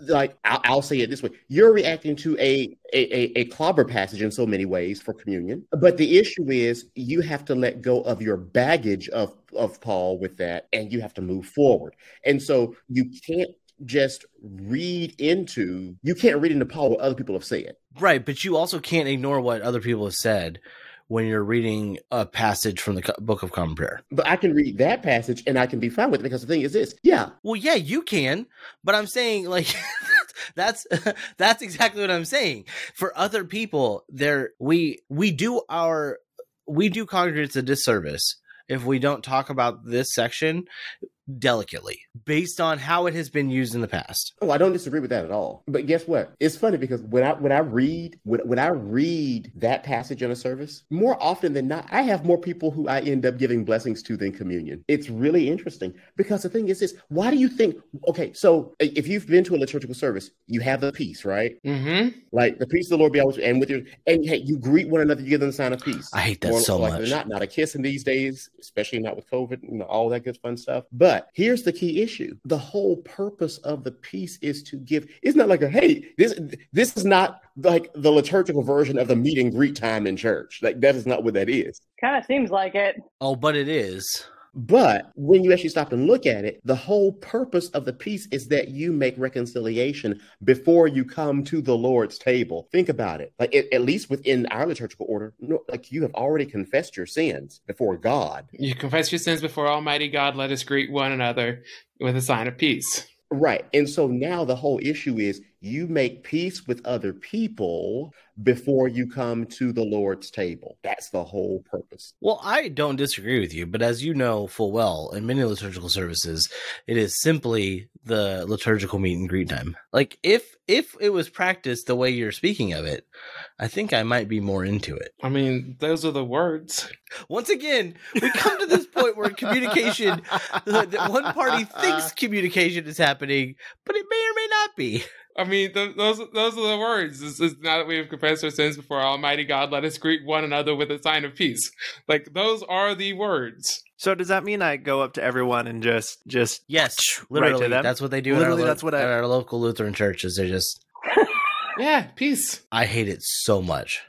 like I'll, I'll say it this way. You're reacting to a, a a clobber passage in so many ways for communion. But the issue is you have to let go of your baggage of of Paul with that and you have to move forward. And so you can't just read into you can't read into Paul what other people have said. Right, but you also can't ignore what other people have said when you're reading a passage from the Book of Common Prayer. But I can read that passage and I can be fine with it because the thing is this. Yeah. Well, yeah, you can, but I'm saying like that's that's exactly what I'm saying. For other people, there we we do our we do congregates a disservice if we don't talk about this section delicately based on how it has been used in the past. Oh, I don't disagree with that at all. But guess what? It's funny because when I when I read when, when I read that passage in a service, more often than not, I have more people who I end up giving blessings to than communion. It's really interesting because the thing is this: why do you think? Okay, so if you've been to a liturgical service, you have the peace, right? Mm-hmm. Like the peace of the Lord be always and with your and hey, you greet one another, you give them the sign of peace. I hate that so like much. Not not a kiss in these days, especially not with COVID and all that good fun stuff. But here's the key issue: the whole purpose of the peace is to give. It's not like a hey, this this is not like the liturgical version of the meet and greet time in church. Like that is not what that is. Kind of seems like it. Oh, but it is. But when you actually stop and look at it, the whole purpose of the peace is that you make reconciliation before you come to the Lord's table. Think about it. Like it, at least within our liturgical order, no, like you have already confessed your sins before God. You confess your sins before Almighty God. Let us greet one another with a sign of peace. Right. And so now the whole issue is you make peace with other people before you come to the Lord's table. That's the whole purpose. Well, I don't disagree with you, but as you know full well, in many liturgical services, it is simply the liturgical meet and greet time. Like if if it was practiced the way you're speaking of it, I think I might be more into it. I mean, those are the words. Once again, we come to this point where communication, that one party thinks communication is happening, but it may or may not be. I mean, th- those those are the words. This is now that we have confessed our sins before Almighty God, let us greet one another with a sign of peace. Like those are the words. So does that mean I go up to everyone and just just Yes, Right to literally, them? that's what they do. Literally, at our, lo- that's what I- at our local Lutheran churches. They just, Yeah, peace. I hate it so much.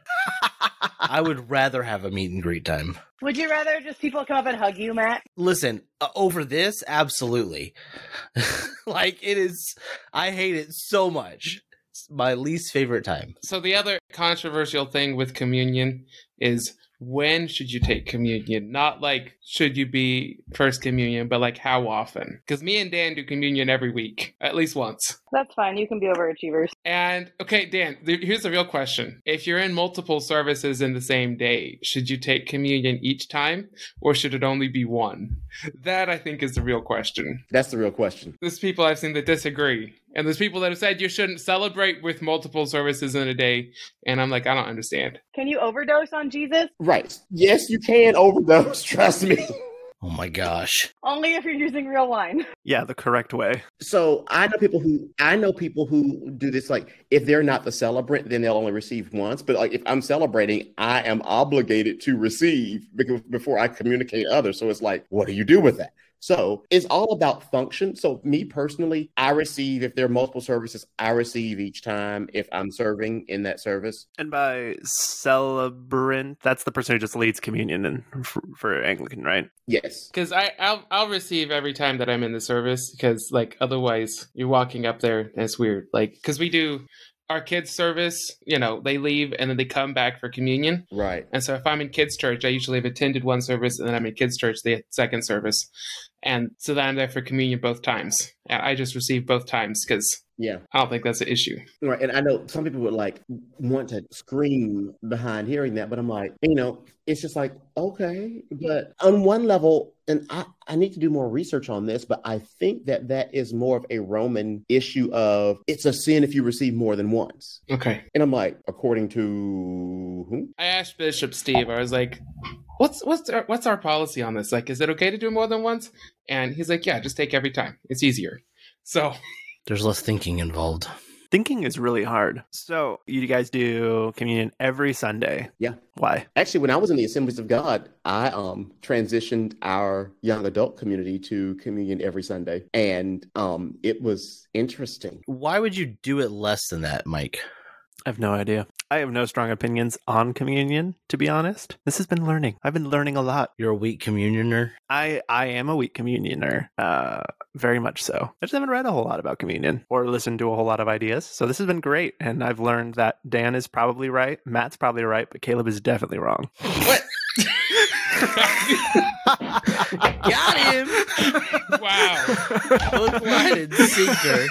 I would rather have a meet and greet time. Would you rather just people come up and hug you, Matt? Listen, uh, over this, absolutely. like it is, I hate it so much. It's my least favorite time. So the other controversial thing with communion is when should you take communion? Not like should you be first communion, but like how often? Because me and Dan do communion every week, at least once. That's fine. You can be overachievers. And okay, Dan, th- here's the real question. If you're in multiple services in the same day, should you take communion each time or should it only be one? That I think is the real question. That's the real question. There's people I've seen that disagree. And there's people that have said you shouldn't celebrate with multiple services in a day. And I'm like, I don't understand. Can you overdose on Jesus? Right. Yes, you can overdose. Trust me. Oh my gosh. Only if you're using real wine. Yeah, the correct way. So I know people who I know people who do this. Like, if they're not the celebrant, then they'll only receive once. But like, if I'm celebrating, I am obligated to receive because before I communicate others. So it's like, what do you do with that? So it's all about function. So me personally, I receive if there are multiple services, I receive each time if I'm serving in that service. And by celebrant, that's the person who just leads communion and for, for Anglican, right? Yes. Because I I'll, I'll receive every time that I'm in the service because like otherwise you're walking up there and it's weird. Like because we do our kids service, you know, they leave and then they come back for communion. Right. And so if I'm in kids church, I usually have attended one service and then I'm in kids church the second service. And so that I'm there for communion both times. I just receive both times because Yeah. I don't think that's an issue. Right. And I know some people would like want to scream behind hearing that, but I'm like, you know, it's just like, okay. But on one level, and I, I need to do more research on this, but I think that that is more of a Roman issue of it's a sin if you receive more than once. Okay. And I'm like, according to who? I asked Bishop Steve, I was like, what's what's our, what's our policy on this? Like, is it okay to do more than once? And he's like, yeah, just take every time. It's easier. So There's less thinking involved. Thinking is really hard. So you guys do communion every Sunday. Yeah. Why? Actually, when I was in the Assemblies of God, I um transitioned our young adult community to communion every Sunday, and um it was interesting. Why would you do it less than that, Mike? I have no idea. I have no strong opinions on communion, to be honest. This has been learning. I've been learning a lot. You're a weak communioner. I I am a weak communioner, uh, very much so. I just haven't read a whole lot about communion or listened to a whole lot of ideas. So this has been great, and I've learned that Dan is probably right, Matt's probably right, but Caleb is definitely wrong. what? Got him. wow. Hook, line, and sinker.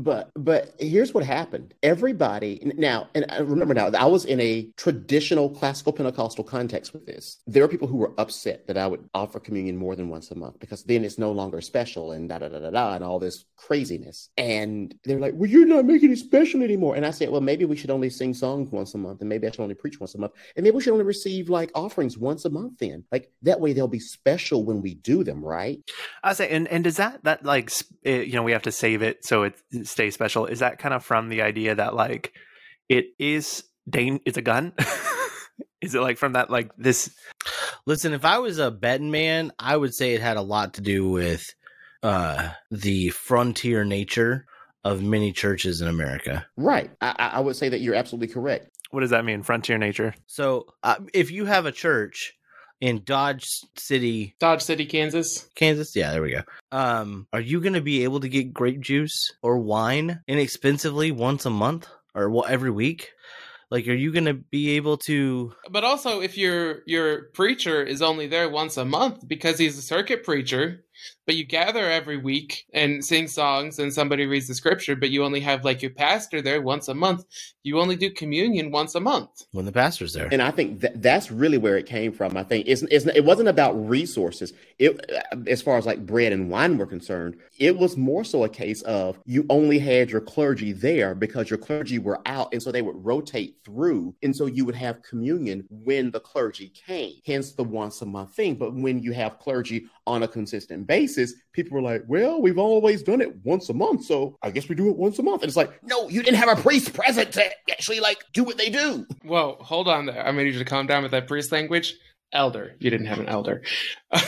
But but here's what happened. Everybody now, and I remember now, I was in a traditional classical Pentecostal context with this. There were people who were upset that I would offer communion more than once a month because then it's no longer special and da da da da da and all this craziness. And they're like, "Well, you're not making it special anymore." And I said, "Well, maybe we should only sing songs once a month, and maybe I should only preach once a month, and maybe we should only receive like offerings once a month. Then, like that way, they'll be special when we do them, right?" I say, and and does that that like eh, you know we have to save it so it stays special? Is that kind of from the idea that like it is Dane? It's a gun. is it like from that like this? Listen, if I was a betting man, I would say it had a lot to do with uh, the frontier nature of many churches in America. Right. I, I I would say that you're absolutely correct. What does that mean? Frontier nature. So, uh, if you have a church in Dodge City, Dodge City, Kansas. Kansas, yeah, there we go. Um, are you going to be able to get grape juice or wine inexpensively once a month or what every week? Like, are you going to be able to? But also, if your your preacher is only there once a month because he's a circuit preacher, but you gather every week and sing songs and somebody reads the scripture, but you only have like your pastor there once a month, you only do communion once a month. When the pastor's there, And I think that that's really where it came from. I think it's, it's it wasn't about resources. It uh, as far as like bread and wine were concerned, it was more so a case of you only had your clergy there because your clergy were out, and so they would rotate through, and so you would have communion when the clergy came. Hence the once a month thing. But when you have clergy on a consistent basis, people were like, "Well, we've always done it once a month, so I guess we do it once a month." And it's like, no, you didn't have a priest present to actually like do what they do. Whoa, hold on there. I'm gonna need you to calm down with that priest language. Elder. You didn't have an elder.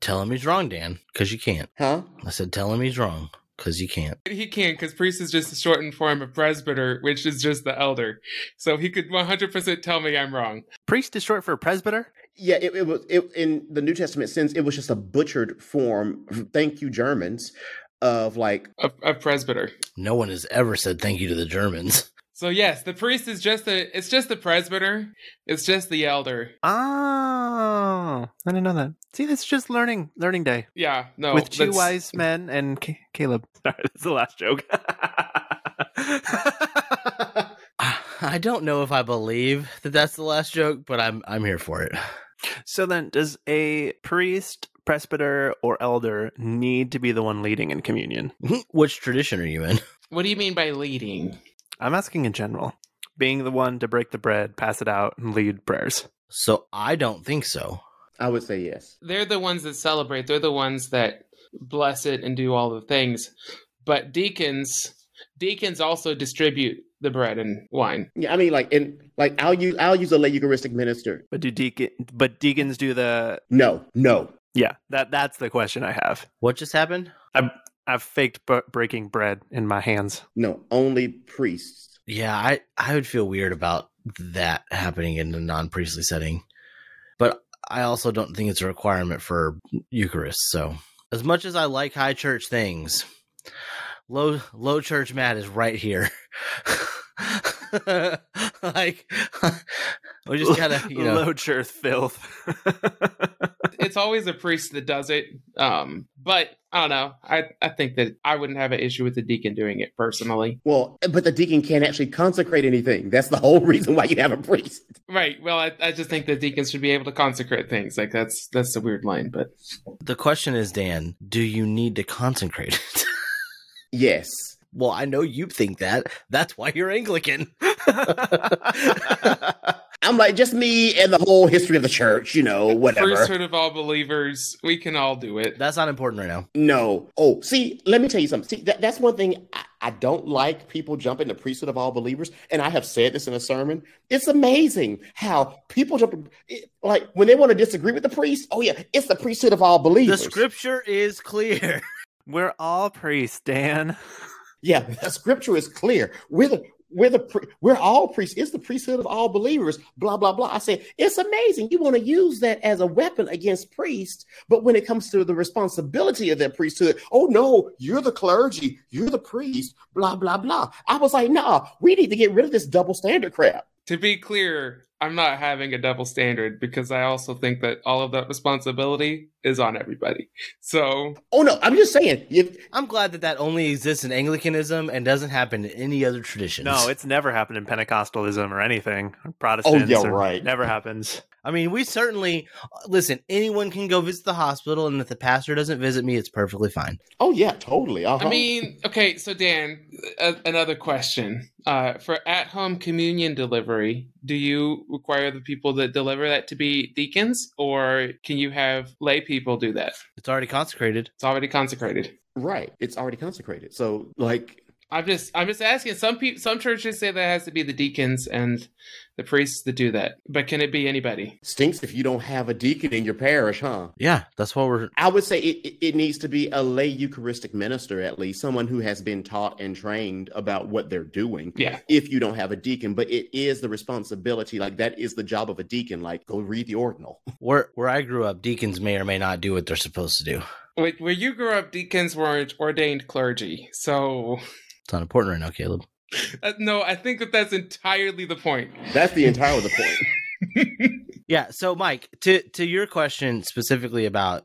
tell him he's wrong, Dan, because you can't. Huh? I said, tell him he's wrong because you can't. he can't because priest is just a shortened form of presbyter, which is just the elder. So he could 100% tell me I'm wrong. Priest is short for presbyter. Yeah, it, it was it, in the New Testament sense. It was just a butchered form. Thank you, Germans, of like a, of presbyter. No one has ever said thank you to the Germans. So yes, the priest is just the it's just the presbyter. It's just the elder. Oh, I didn't know that. See, this is just learning learning day Yeah, no. with two that's- wise men and Ca- Caleb. Sorry, that's the last joke. I don't know if I believe that that's the last joke, but I'm I'm here for it. So then, does a priest, presbyter, or elder need to be the one leading in communion? Which tradition are you in? What do you mean by leading? I'm asking in general. Being the one to break the bread, pass it out, and lead prayers. So I don't think so. I would say yes. They're the ones that celebrate. They're the ones that bless it and do all the things. But deacons, deacons also distribute the bread and wine. Yeah, I mean, like, in like, I'll use I'll use a lay Eucharistic minister. But do deacon? But deacons do the No, no. yeah. That that's the question I have. What just happened? I've faked b- breaking bread in my hands. No, only priests. Yeah, I I would feel weird about that happening in a non-priestly setting. But I also don't think it's a requirement for Eucharist. So, as much as I like high church things, low low church Matt is right here. like we just gotta, you know. low church filth. It's always a priest that does it. Um, but I don't know. I, I think that I wouldn't have an issue with the deacon doing it personally. Well, but the deacon can't actually consecrate anything. That's the whole reason why you have a priest. Right. Well, I, I just think that deacons should be able to consecrate things. Like that's that's a weird line, but The question is, Dan, do you need to consecrate it? Yes. well, I know you think that. That's why you're Anglican. I'm like just me and the whole history of the church, you know, whatever. priesthood of all believers, we can all do it. That's not important right now. No. Oh, see, let me tell you something. See, that, that's one thing I, I don't like people jumping the priesthood of all believers. And I have said this in a sermon. It's amazing how people jump, it- like when they want to disagree with the priest. Oh, yeah, it's the priesthood of all believers. The scripture is clear. We're all priests, Dan. Yeah, the scripture is clear. We're the we're the we're all priests. It's the priesthood of all believers. Blah blah blah. I say it's amazing. You want to use that as a weapon against priests, but when it comes to the responsibility of that priesthood, oh no, you're the clergy, you're the priest. Blah blah blah. I was like, nah, we need to get rid of this double standard crap. To be clear, I'm not having a double standard because I also think that all of that responsibility is on everybody. So Oh no, I'm just saying. You, I'm glad that that only exists in Anglicanism and doesn't happen in any other traditions. No, it's never happened in Pentecostalism or anything. Protestants. Oh, yeah, right. Never happens. I mean, we certainly listen. Anyone can go visit the hospital, and if the pastor doesn't visit me, it's perfectly fine. oh yeah, totally. Uh-huh. I mean, okay, so Dan, a- another question. Uh, for at-home communion delivery, do you require the people that deliver that to be deacons, or can you have lay people do that? It's already consecrated. It's already consecrated. right, it's already consecrated. So like, I'm just, I'm just asking. Some people, some churches say that has to be the deacons and the priests that do that, but can it be anybody? stinks if you don't have a deacon in your parish, huh? Yeah, that's what we're. I would say it, it, it needs to be a lay Eucharistic minister, at least someone who has been taught and trained about what they're doing. Yeah. If you don't have a deacon, but it is the responsibility, like that is the job of a deacon. Like, go read the ordinal. Where where I grew up, deacons may or may not do what they're supposed to do. Wait, where you grew up, deacons weren't ordained clergy, so It's not important right now, Caleb. uh, no, I think that that's entirely the point. That's the entire of the point. Yeah. So, Mike, to to your question specifically about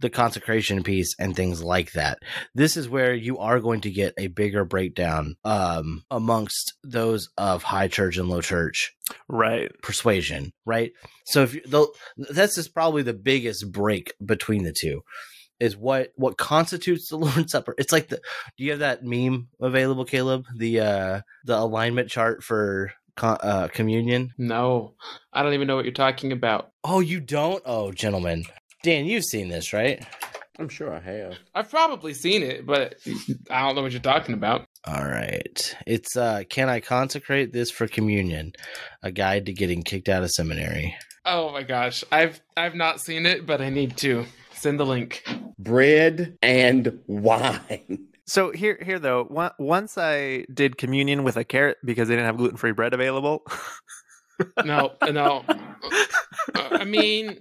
the consecration piece and things like that, this is where you are going to get a bigger breakdown um, amongst those of high church and low church Right. persuasion, right? So, if you, the, that's just probably the biggest break between the two. Is what what constitutes the Lord's Supper? It's like the. Do you have that meme available, Caleb? The uh the alignment chart for con- uh, communion. No, I don't even know what you're talking about. Oh, you don't? Oh, gentlemen. Dan, you've seen this, right? I'm sure I have. I've probably seen it, but I don't know what you're talking about. All right. It's uh Can I consecrate this for communion? A guide to getting kicked out of seminary. Oh my gosh, I've I've not seen it, but I need to send the link. Bread and wine. So here, here though, once I did communion with a carrot because they didn't have gluten free bread available. No, no. Uh, I mean,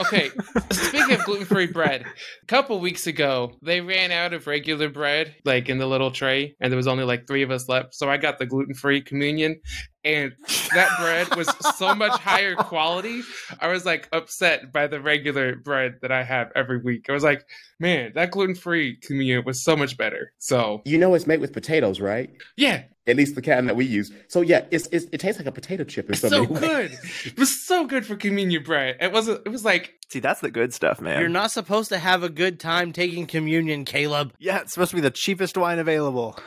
okay. Speaking of gluten free bread, a couple weeks ago they ran out of regular bread, like in the little tray, and there was only like three of us left. So I got the gluten free communion, and that bread was so much higher quality. I was like upset by the regular bread that I have every week. I was like, man, that gluten free communion was so much better. So You know it's made with potatoes, right? yeah, At least the can that we use. So yeah, it's, it's it tastes like a potato chip in it's so, so good. It was so good for communion bread. It wasn't. It was like See, that's the good stuff, man. You're not supposed to have a good time taking communion, Caleb. Yeah, it's supposed to be the cheapest wine available.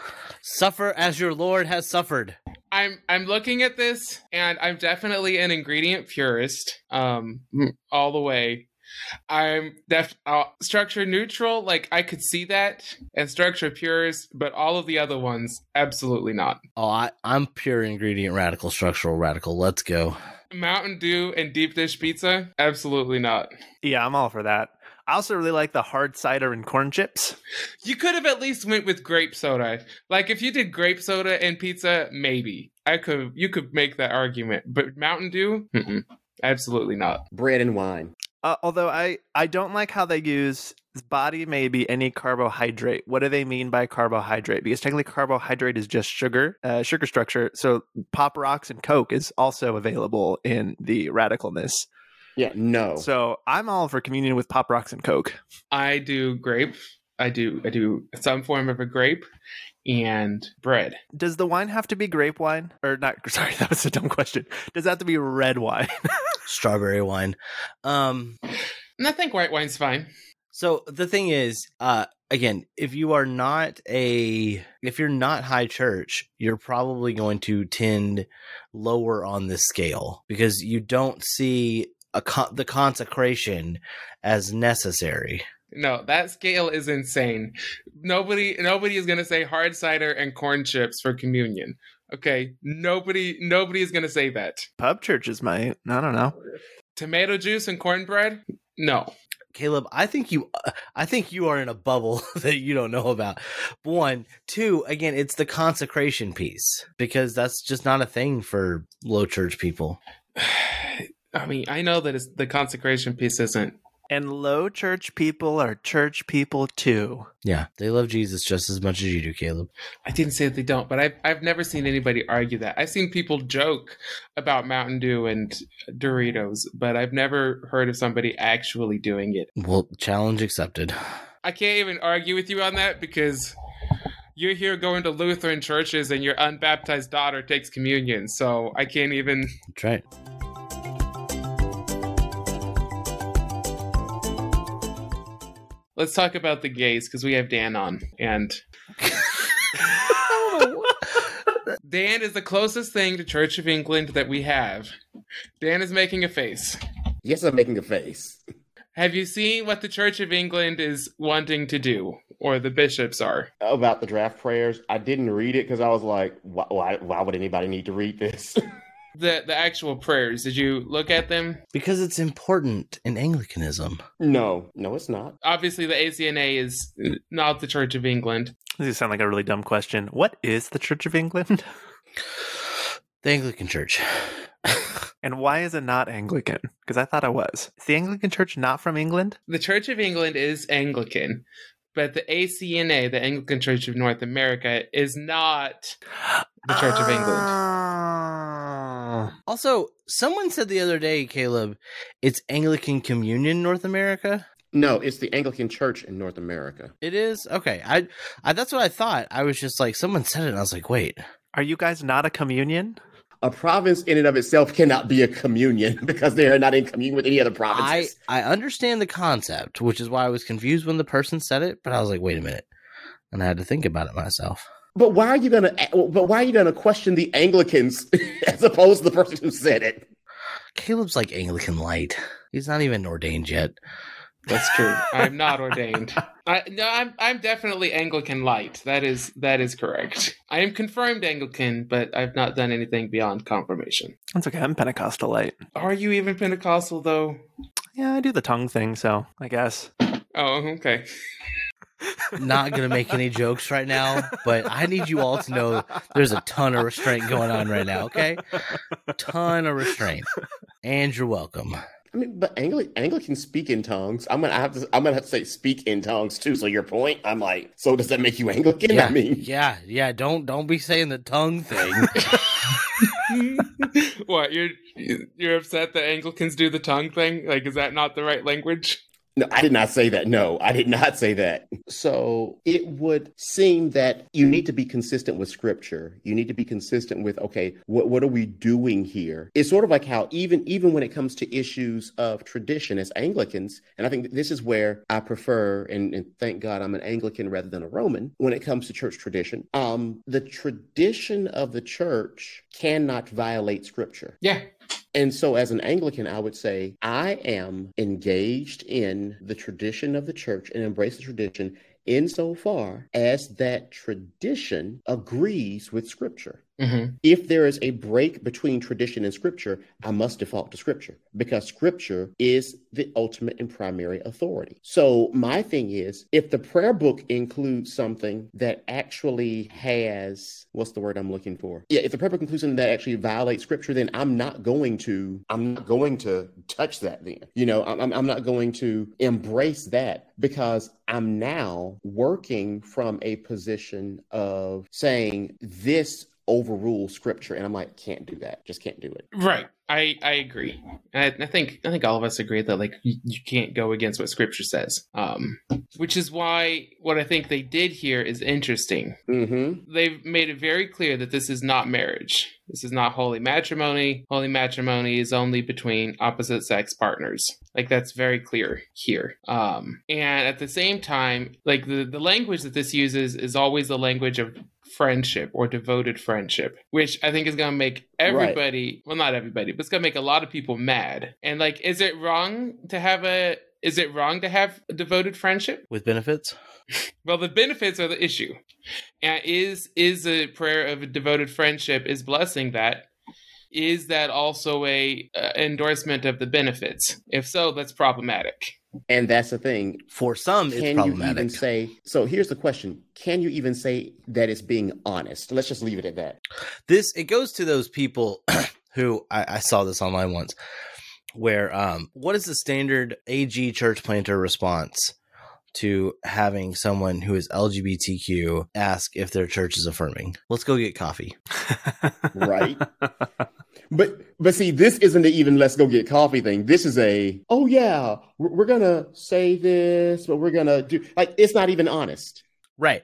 Suffer as your Lord has suffered. I'm I'm looking at this and I'm definitely an ingredient purist um all the way. I'm def uh, structure neutral like I could see that and structure purist but all of the other ones absolutely not. Oh, I, I'm pure ingredient radical, structural radical. Let's go. Mountain Dew and deep dish pizza absolutely not. Yeah, I'm all for that. I also really like the hard cider and corn chips. You could have at least went with grape soda. Like if you did grape soda and pizza maybe. I could you could make that argument but Mountain Dew Mm-mm, absolutely not. Bread and wine. Uh, although I, I don't like how they use body maybe any carbohydrate. What do they mean by carbohydrate? Because technically carbohydrate is just sugar, uh, sugar structure. So pop rocks and Coke is also available in the radicalness. Yeah, no. So I'm all for communion with pop rocks and Coke. I do grape. I do I do some form of a grape and bread. Does the wine have to be grape wine or not? Sorry, that was a dumb question. Does it have to be red wine? Strawberry wine. Um, And I think white wine's fine. So the thing is, uh, again, if you are not a, if you're not high church, you're probably going to tend lower on this scale because you don't see a con- the consecration as necessary. No, that scale is insane. Nobody nobody is gonna say hard cider and corn chips for communion. Okay. Nobody nobody is gonna say that. Pub churches might. I don't know. Tomato juice and cornbread? No. Caleb, I think you, I think you are in a bubble that you don't know about. One, two, again, it's the consecration piece because that's just not a thing for low church people. I mean, I know that it's, the consecration piece isn't. And low church people are church people too. Yeah, they love Jesus just as much as you do, Caleb. I didn't say that they don't, but I've I've never seen anybody argue that. I've seen people joke about Mountain Dew and Doritos, but I've never heard of somebody actually doing it. Well, challenge accepted. I can't even argue with you on that because you're here going to Lutheran churches and your unbaptized daughter takes communion, so I can't even. That's right. Let's talk about the gays because we have Dan on, and Dan is the closest thing to Church of England that we have. Dan is making a face. Yes, I'm making a face. Have you seen what the Church of England is wanting to do, or the bishops are? About the draft prayers, I didn't read it because I was like, why, why, why would anybody need to read this? The the actual prayers. Did you look at them? Because it's important in Anglicanism. no, no, it's not. Obviously, the ACNA is not the Church of England. This is sound like a really dumb question. What is the Church of England? The Anglican Church. And why is it not Anglican? Because I thought it was. Is the Anglican Church not from England? The Church of England is Anglican, but the ACNA, the Anglican Church of North America, is not the Church of England. Oh. Also, someone said the other day, Caleb, it's Anglican Communion North America. No, it's the Anglican Church in North America. It is okay. I, I that's what I thought. I was just like, someone said it, and I was like, wait. Are you guys not a communion? A province in and of itself cannot be a communion because they are not in communion with any other provinces. I. I understand the concept, which is why I was confused when the person said it. But I was like, wait a minute, and I had to think about it myself. But why are you gonna? But why are you gonna question the Anglicans as opposed to the person who said it? Caleb's like Anglican light. He's not even ordained yet. That's true. I'm not ordained. I, no, I'm I'm definitely Anglican light. That is that is correct. I am confirmed Anglican, but I've not done anything beyond confirmation. That's okay. I'm Pentecostal light. Are you even Pentecostal though? Yeah, I do the tongue thing, so I guess. Oh, okay. Not gonna make any jokes right now, but I need you all to know there's a ton of restraint going on right now. Okay, ton of restraint, and you're welcome. I mean, but Angli- Anglicans speak in tongues. I'm gonna have to. I'm gonna have to say speak in tongues too. So your point, I'm like, so does that make you Anglican? Yeah, I mean, yeah, yeah. Don't don't be saying the tongue thing. what you're you're upset that Anglicans do the tongue thing? Like, is that not the right language? No, I did not say that. No, I did not say that. So it would seem that you need to be consistent with scripture. You need to be consistent with, okay, what, what are we doing here? It's sort of like how even even when it comes to issues of tradition as Anglicans, and I think this is where I prefer, and, and thank God I'm an Anglican rather than a Roman, when it comes to church tradition. Um, the tradition of the church cannot violate scripture. Yeah, And so, as an Anglican, I would say I am engaged in the tradition of the church and embrace the tradition insofar as that tradition agrees with Scripture. Mm-hmm. If there is a break between tradition and Scripture, I must default to Scripture because Scripture is the ultimate and primary authority. So, my thing is if the prayer book includes something that actually has what's the word I'm looking for? Yeah, if the prayer book includes something that actually violates Scripture, then I'm not going to I'm not going to touch that. Then you know I'm I'm not going to embrace that because I'm now working from a position of saying this overrules scripture and i'm like can't do that just can't do it Right. I I agree. I, I think I think all of us agree that like you, you can't go against what Scripture says. Um, which is why what I think they did here is interesting. mm-hmm They've made it very clear that this is not marriage. This is not holy matrimony. Holy matrimony is only between opposite sex partners. Like that's very clear here. Um, and at the same time, like the the language that this uses is always the language of friendship or devoted friendship, which I think is going to make everybody, well, not everybody, but it's going to make a lot of people mad. And like, is it wrong to have a, is it wrong to have a devoted friendship? With benefits? Well, the benefits are the issue. And is, is a prayer of a devoted friendship is blessing that. Is that also a uh, endorsement of the benefits? If so, that's problematic. and that's the thing. For some, it's can you even say so here's the question. Can you even say that it's being honest? Let's just leave it at that. This it goes to those people who I, I saw this online once where um what is the standard ag church planter response to having someone who is lgbtq ask if their church is affirming. Let's go get coffee. Right. But but see this isn't a even let's go get coffee thing. This is a oh yeah we're, we're gonna say this but we're gonna do like it's not even honest Right.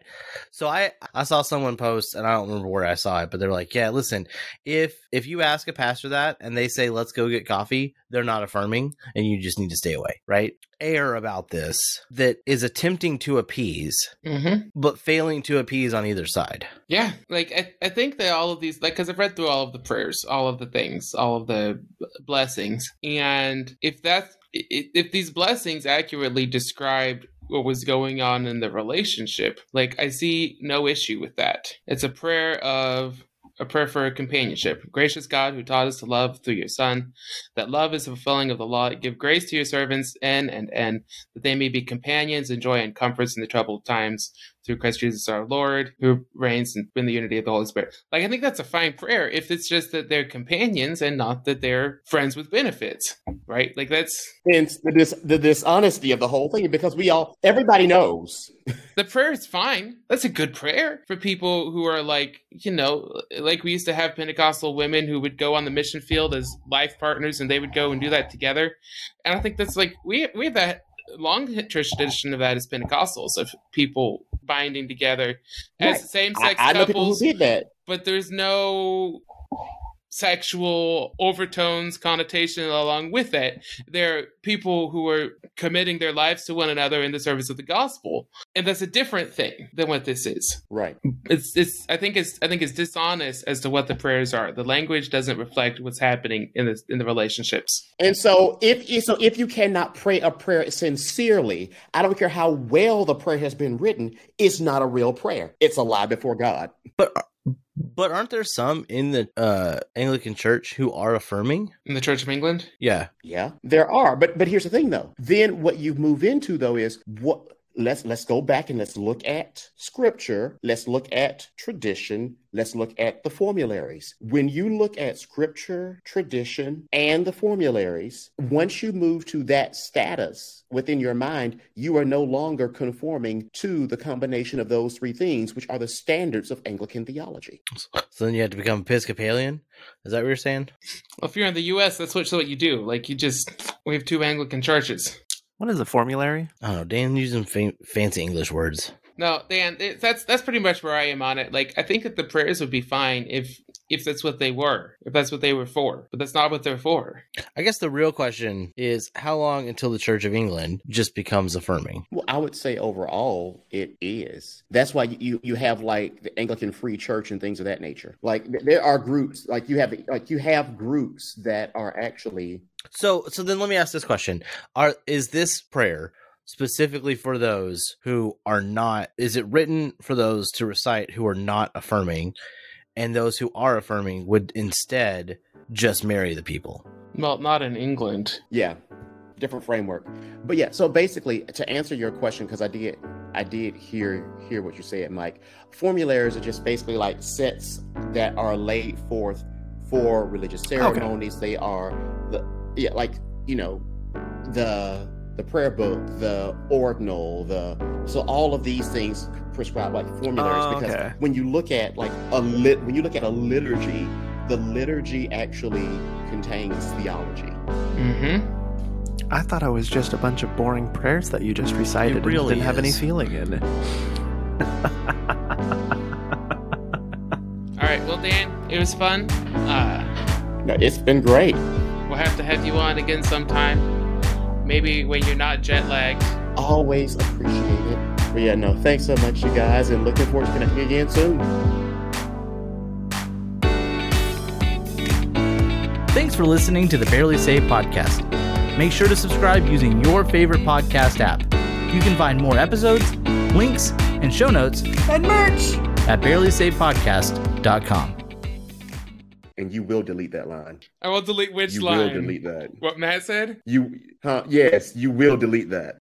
So I I saw someone post and I don't remember where I saw it, but they're like, "Yeah, listen, if if you ask a pastor that and they say let's go get coffee, they're not affirming and you just need to stay away." Right? Air about this that is attempting to appease Mm-hmm. but failing to appease on either side. Yeah, like I, I think that all of these, like, because I've read through all of the prayers, all of the things, all of the blessings, and if that's if these blessings accurately described what was going on in the relationship, like I see no issue with that. It's a prayer of a prayer for companionship. Gracious God, who taught us to love through your Son, that love is the fulfilling of the law. Give grace to your servants, N and N, that they may be companions and joy and comforts in the troubled times through Christ Jesus our Lord, who reigns in, the unity of the Holy Spirit. Like, I think that's a fine prayer if it's just that they're companions and not that they're friends with benefits, right? Like, that's hence the, dis- the dishonesty of the whole thing because we all everybody knows the prayer is fine. That's a good prayer for people who are like, you know, like we used to have Pentecostal women who would go on the mission field as life partners and they would go and do that together. And I think that's like, we, we have that long tradition of that is Pentecostals of people binding together as Right. same sex I know people who couples, but there's no sexual overtones connotation along with it. They're people who are committing their lives to one another in the service of the gospel. And that's a different thing than what this is. Right. It's it's i think it's i think it's dishonest as to what the prayers are. The language doesn't reflect what's happening in the in the relationships. And so if so if you cannot pray a prayer sincerely, I don't care how well the prayer has been written, it's not a real prayer. It's a lie before God. But but aren't there some in the uh Anglican church who are affirming? in the church of england Yeah. Yeah, there are. But but here's the thing though. Then what you move into though is what let's let's go back and let's look at scripture let's look at tradition let's look at the formularies when you look at scripture tradition and the formularies once you move to that status within your mind you are no longer conforming to the combination of those three things which are the standards of anglican theology So then you have to become Episcopalian. Is that what you're saying? Well, if you're in the U.S., that's what, what you do. Like you just we have two Anglican churches. What is a formulary? I don't know. Dan using fa- fancy English words. No, Dan, it, that's that's pretty much where I am on it. Like I think that the prayers would be fine if if that's what they were, if that's what they were for, but that's not what they're for. I guess the real question is how long until the Church of England just becomes affirming? Well, I would say overall it is. That's why you you have like the Anglican Free Church and things of that nature. Like there are groups like you have like you have groups that are actually So so then let me ask this question. Are is this prayer specifically for those who are not is it written for those to recite who are not affirming and those who are affirming would instead just marry the people? Well, not in England. yeah, different framework. But yeah, so basically to answer your question cuz I did I did hear hear what you said, Mike. Formularies are just basically like sets that are laid forth for religious ceremonies. They are the yeah, like, you know, the the prayer book, the ordinal, the so all of these things prescribe like formularies Oh, because okay. when you look at like a lit when you look at a liturgy, the liturgy actually contains theology. Mm-hmm. I thought it was just a bunch of boring prayers that you just recited and really didn't have any feeling in it. All right. Well, Dan, it was fun. Uh, No, it's been great. we'll have to have you on again sometime. Maybe when you're not jet lagged. Always appreciate it. But yeah, no, thanks so much, you guys, and looking forward to connecting again soon. Thanks for listening to the Barely Saved podcast. Make sure to subscribe using your favorite podcast app. You can find more episodes, links, and show notes and merch at barelysavedpodcast.com. And you will delete that line. I will delete which you line. You will delete that. What Matt said? You, huh? Yes, you will delete that.